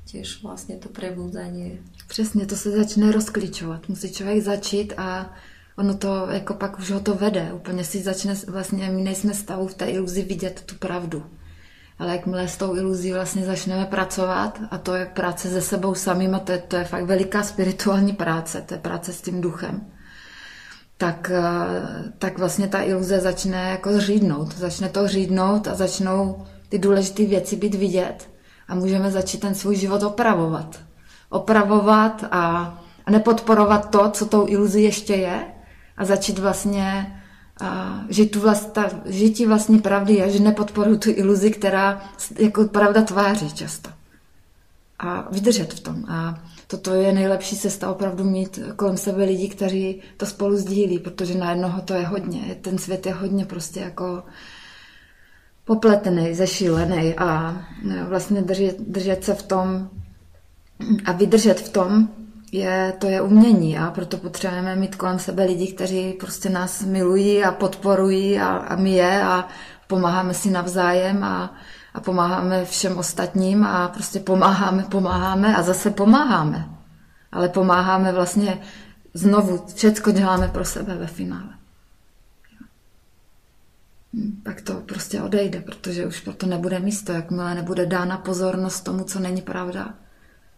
Speaker 1: tiež vlastne to prebúdanie.
Speaker 2: Přesně, to se začne rozklíčovat. Musí člověk začít a ono to jako pak už ho to vede. Úplně si začne, vlastně my nejsme stavu v té iluzi vidět tu pravdu. Ale jakmile s tou iluzí vlastně začneme pracovat, a to je práce se sebou samým, a to je, to je fakt veliká spirituální práce, to je práce s tím duchem, tak, eh, tak vlastně ta iluze začne jako řídnout. Začne to řídnout a začnou ty důležité věci být vidět a můžeme začít ten svůj život opravovat. Opravovat a, a nepodporovat to, co tou iluzi ještě je a začít vlastně a žít tu vlast, ta, žití vlastní pravdy je, že nepodporuji tu iluzi, která jako pravda tváří často. A vydržet v tom. A toto je nejlepší cesta opravdu mít kolem sebe lidi, kteří to spolu sdílí, protože na jednoho to je hodně. Ten svět je hodně prostě jako popletený, zešílený a vlastně držet, držet se v tom a vydržet v tom, je, to je umění a proto potřebujeme mít kolem sebe lidi, kteří prostě nás milují a podporují a, a my je a pomáháme si navzájem a, a pomáháme všem ostatním a prostě pomáháme, pomáháme a zase pomáháme. Ale pomáháme vlastně znovu, všecko děláme pro sebe ve finále. Hm, pak to prostě odejde, protože už proto nebude místo, jakmile nebude dána pozornost tomu, co není pravda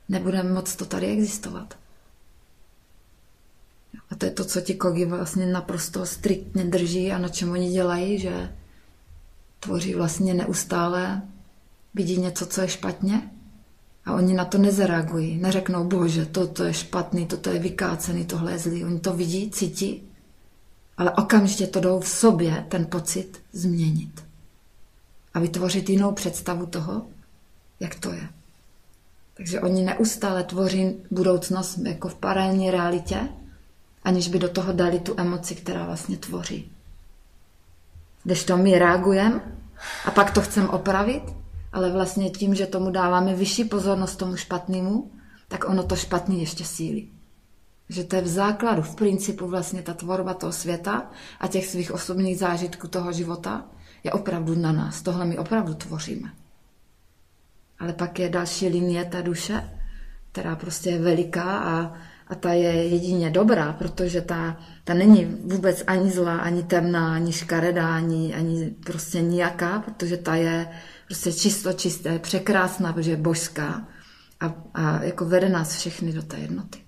Speaker 2: nebude moc to tady existovat. A to je to, co ti kogi vlastně naprosto striktně drží a na čem oni dělají, že tvoří vlastně neustále, vidí něco, co je špatně a oni na to nezareagují. Neřeknou, bože, toto je špatný, toto je vykácený, tohle je zlý. Oni to vidí, cítí, ale okamžitě to jdou v sobě ten pocit změnit. A vytvořit jinou představu toho, jak to je. Takže oni neustále tvoří budoucnost jako v paralelní realitě, aniž by do toho dali tu emoci, která vlastně tvoří. Když to my reagujeme a pak to chceme opravit, ale vlastně tím, že tomu dáváme vyšší pozornost tomu špatnému, tak ono to špatný ještě sílí. Že to je v základu, v principu vlastně ta tvorba toho světa a těch svých osobních zážitků toho života je opravdu na nás. Tohle my opravdu tvoříme. Ale pak je další linie ta duše, která prostě je veliká a, a ta je jedině dobrá, protože ta, ta není vůbec ani zlá, ani temná, ani škaredá, ani, ani prostě nijaká, protože ta je prostě čisto čisté, překrásná, protože je božská a, a jako vede nás všechny do té jednoty.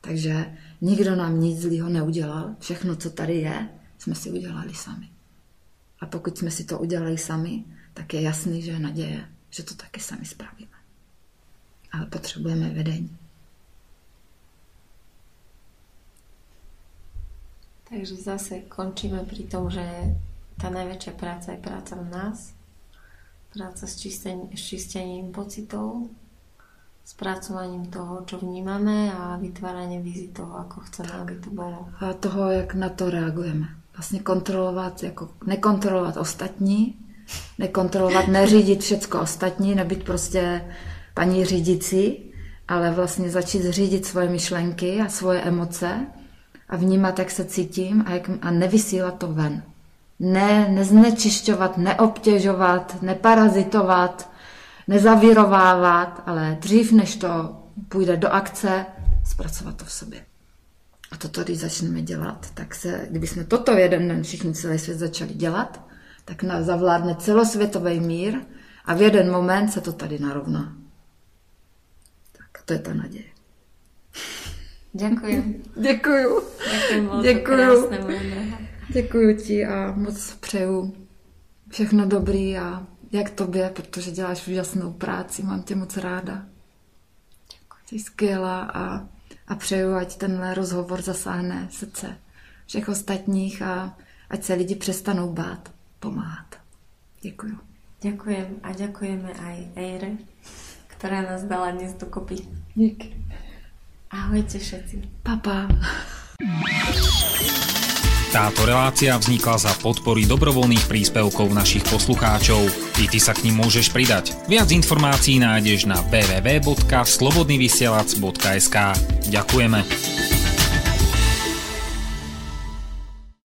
Speaker 2: Takže nikdo nám nic zlýho neudělal. Všechno, co tady je, jsme si udělali sami. A pokud jsme si to udělali sami, tak je jasný, že je naděje že to taky sami spravíme. Ale potřebujeme vedení.
Speaker 1: Takže zase končíme pri tom, že tá najväčšia práca je práca v nás, práca s, čistením, s čistením pocitov, spracovaním toho, čo vnímame a vytváranie vízy toho, ako chceme, aby to bolo.
Speaker 2: A toho, jak na to reagujeme. Vlastně kontrolovat, jako nekontrolovat ostatní, nekontrolovat, neřídit všecko ostatní, nebyt prostě paní řídící, ale vlastně začít řídit svoje myšlenky a svoje emoce a vnímat, jak se cítím a, jak, a nevysílat to ven. Ne, neznečišťovat, neobtěžovat, neparazitovat, nezavírovávat, ale dřív, než to půjde do akce, zpracovat to v sobě. A toto, když začneme dělat, tak se, kdybychom toto jeden den všichni celý svět začali dělat, tak zavládne celosvětový mír a v jeden moment se to tady narovná. Tak to je ta naděje.
Speaker 1: Děkuji.
Speaker 2: Děkuju.
Speaker 1: Děkuji Děkuju.
Speaker 2: Děkuju ti a moc přeju všechno dobrý a jak tobě, protože děláš úžasnou práci, mám tě moc ráda. Děkuji. Jsi skvělá a, a přeju, ať tenhle rozhovor zasáhne srdce všech ostatních a ať se lidi přestanou bát pomáhat. Děkuju.
Speaker 1: Ďakujem a ďakujeme aj Eire, ktorá nás dala dnes dokopy.
Speaker 2: Díky.
Speaker 1: Ahojte všetci.
Speaker 2: Papa.
Speaker 3: Táto relácia vznikla za podpory dobrovoľných príspevkov našich poslucháčov. I ty sa k ním môžeš pridať. Viac informácií nájdeš na www.slobodnyvysielac.sk Ďakujeme.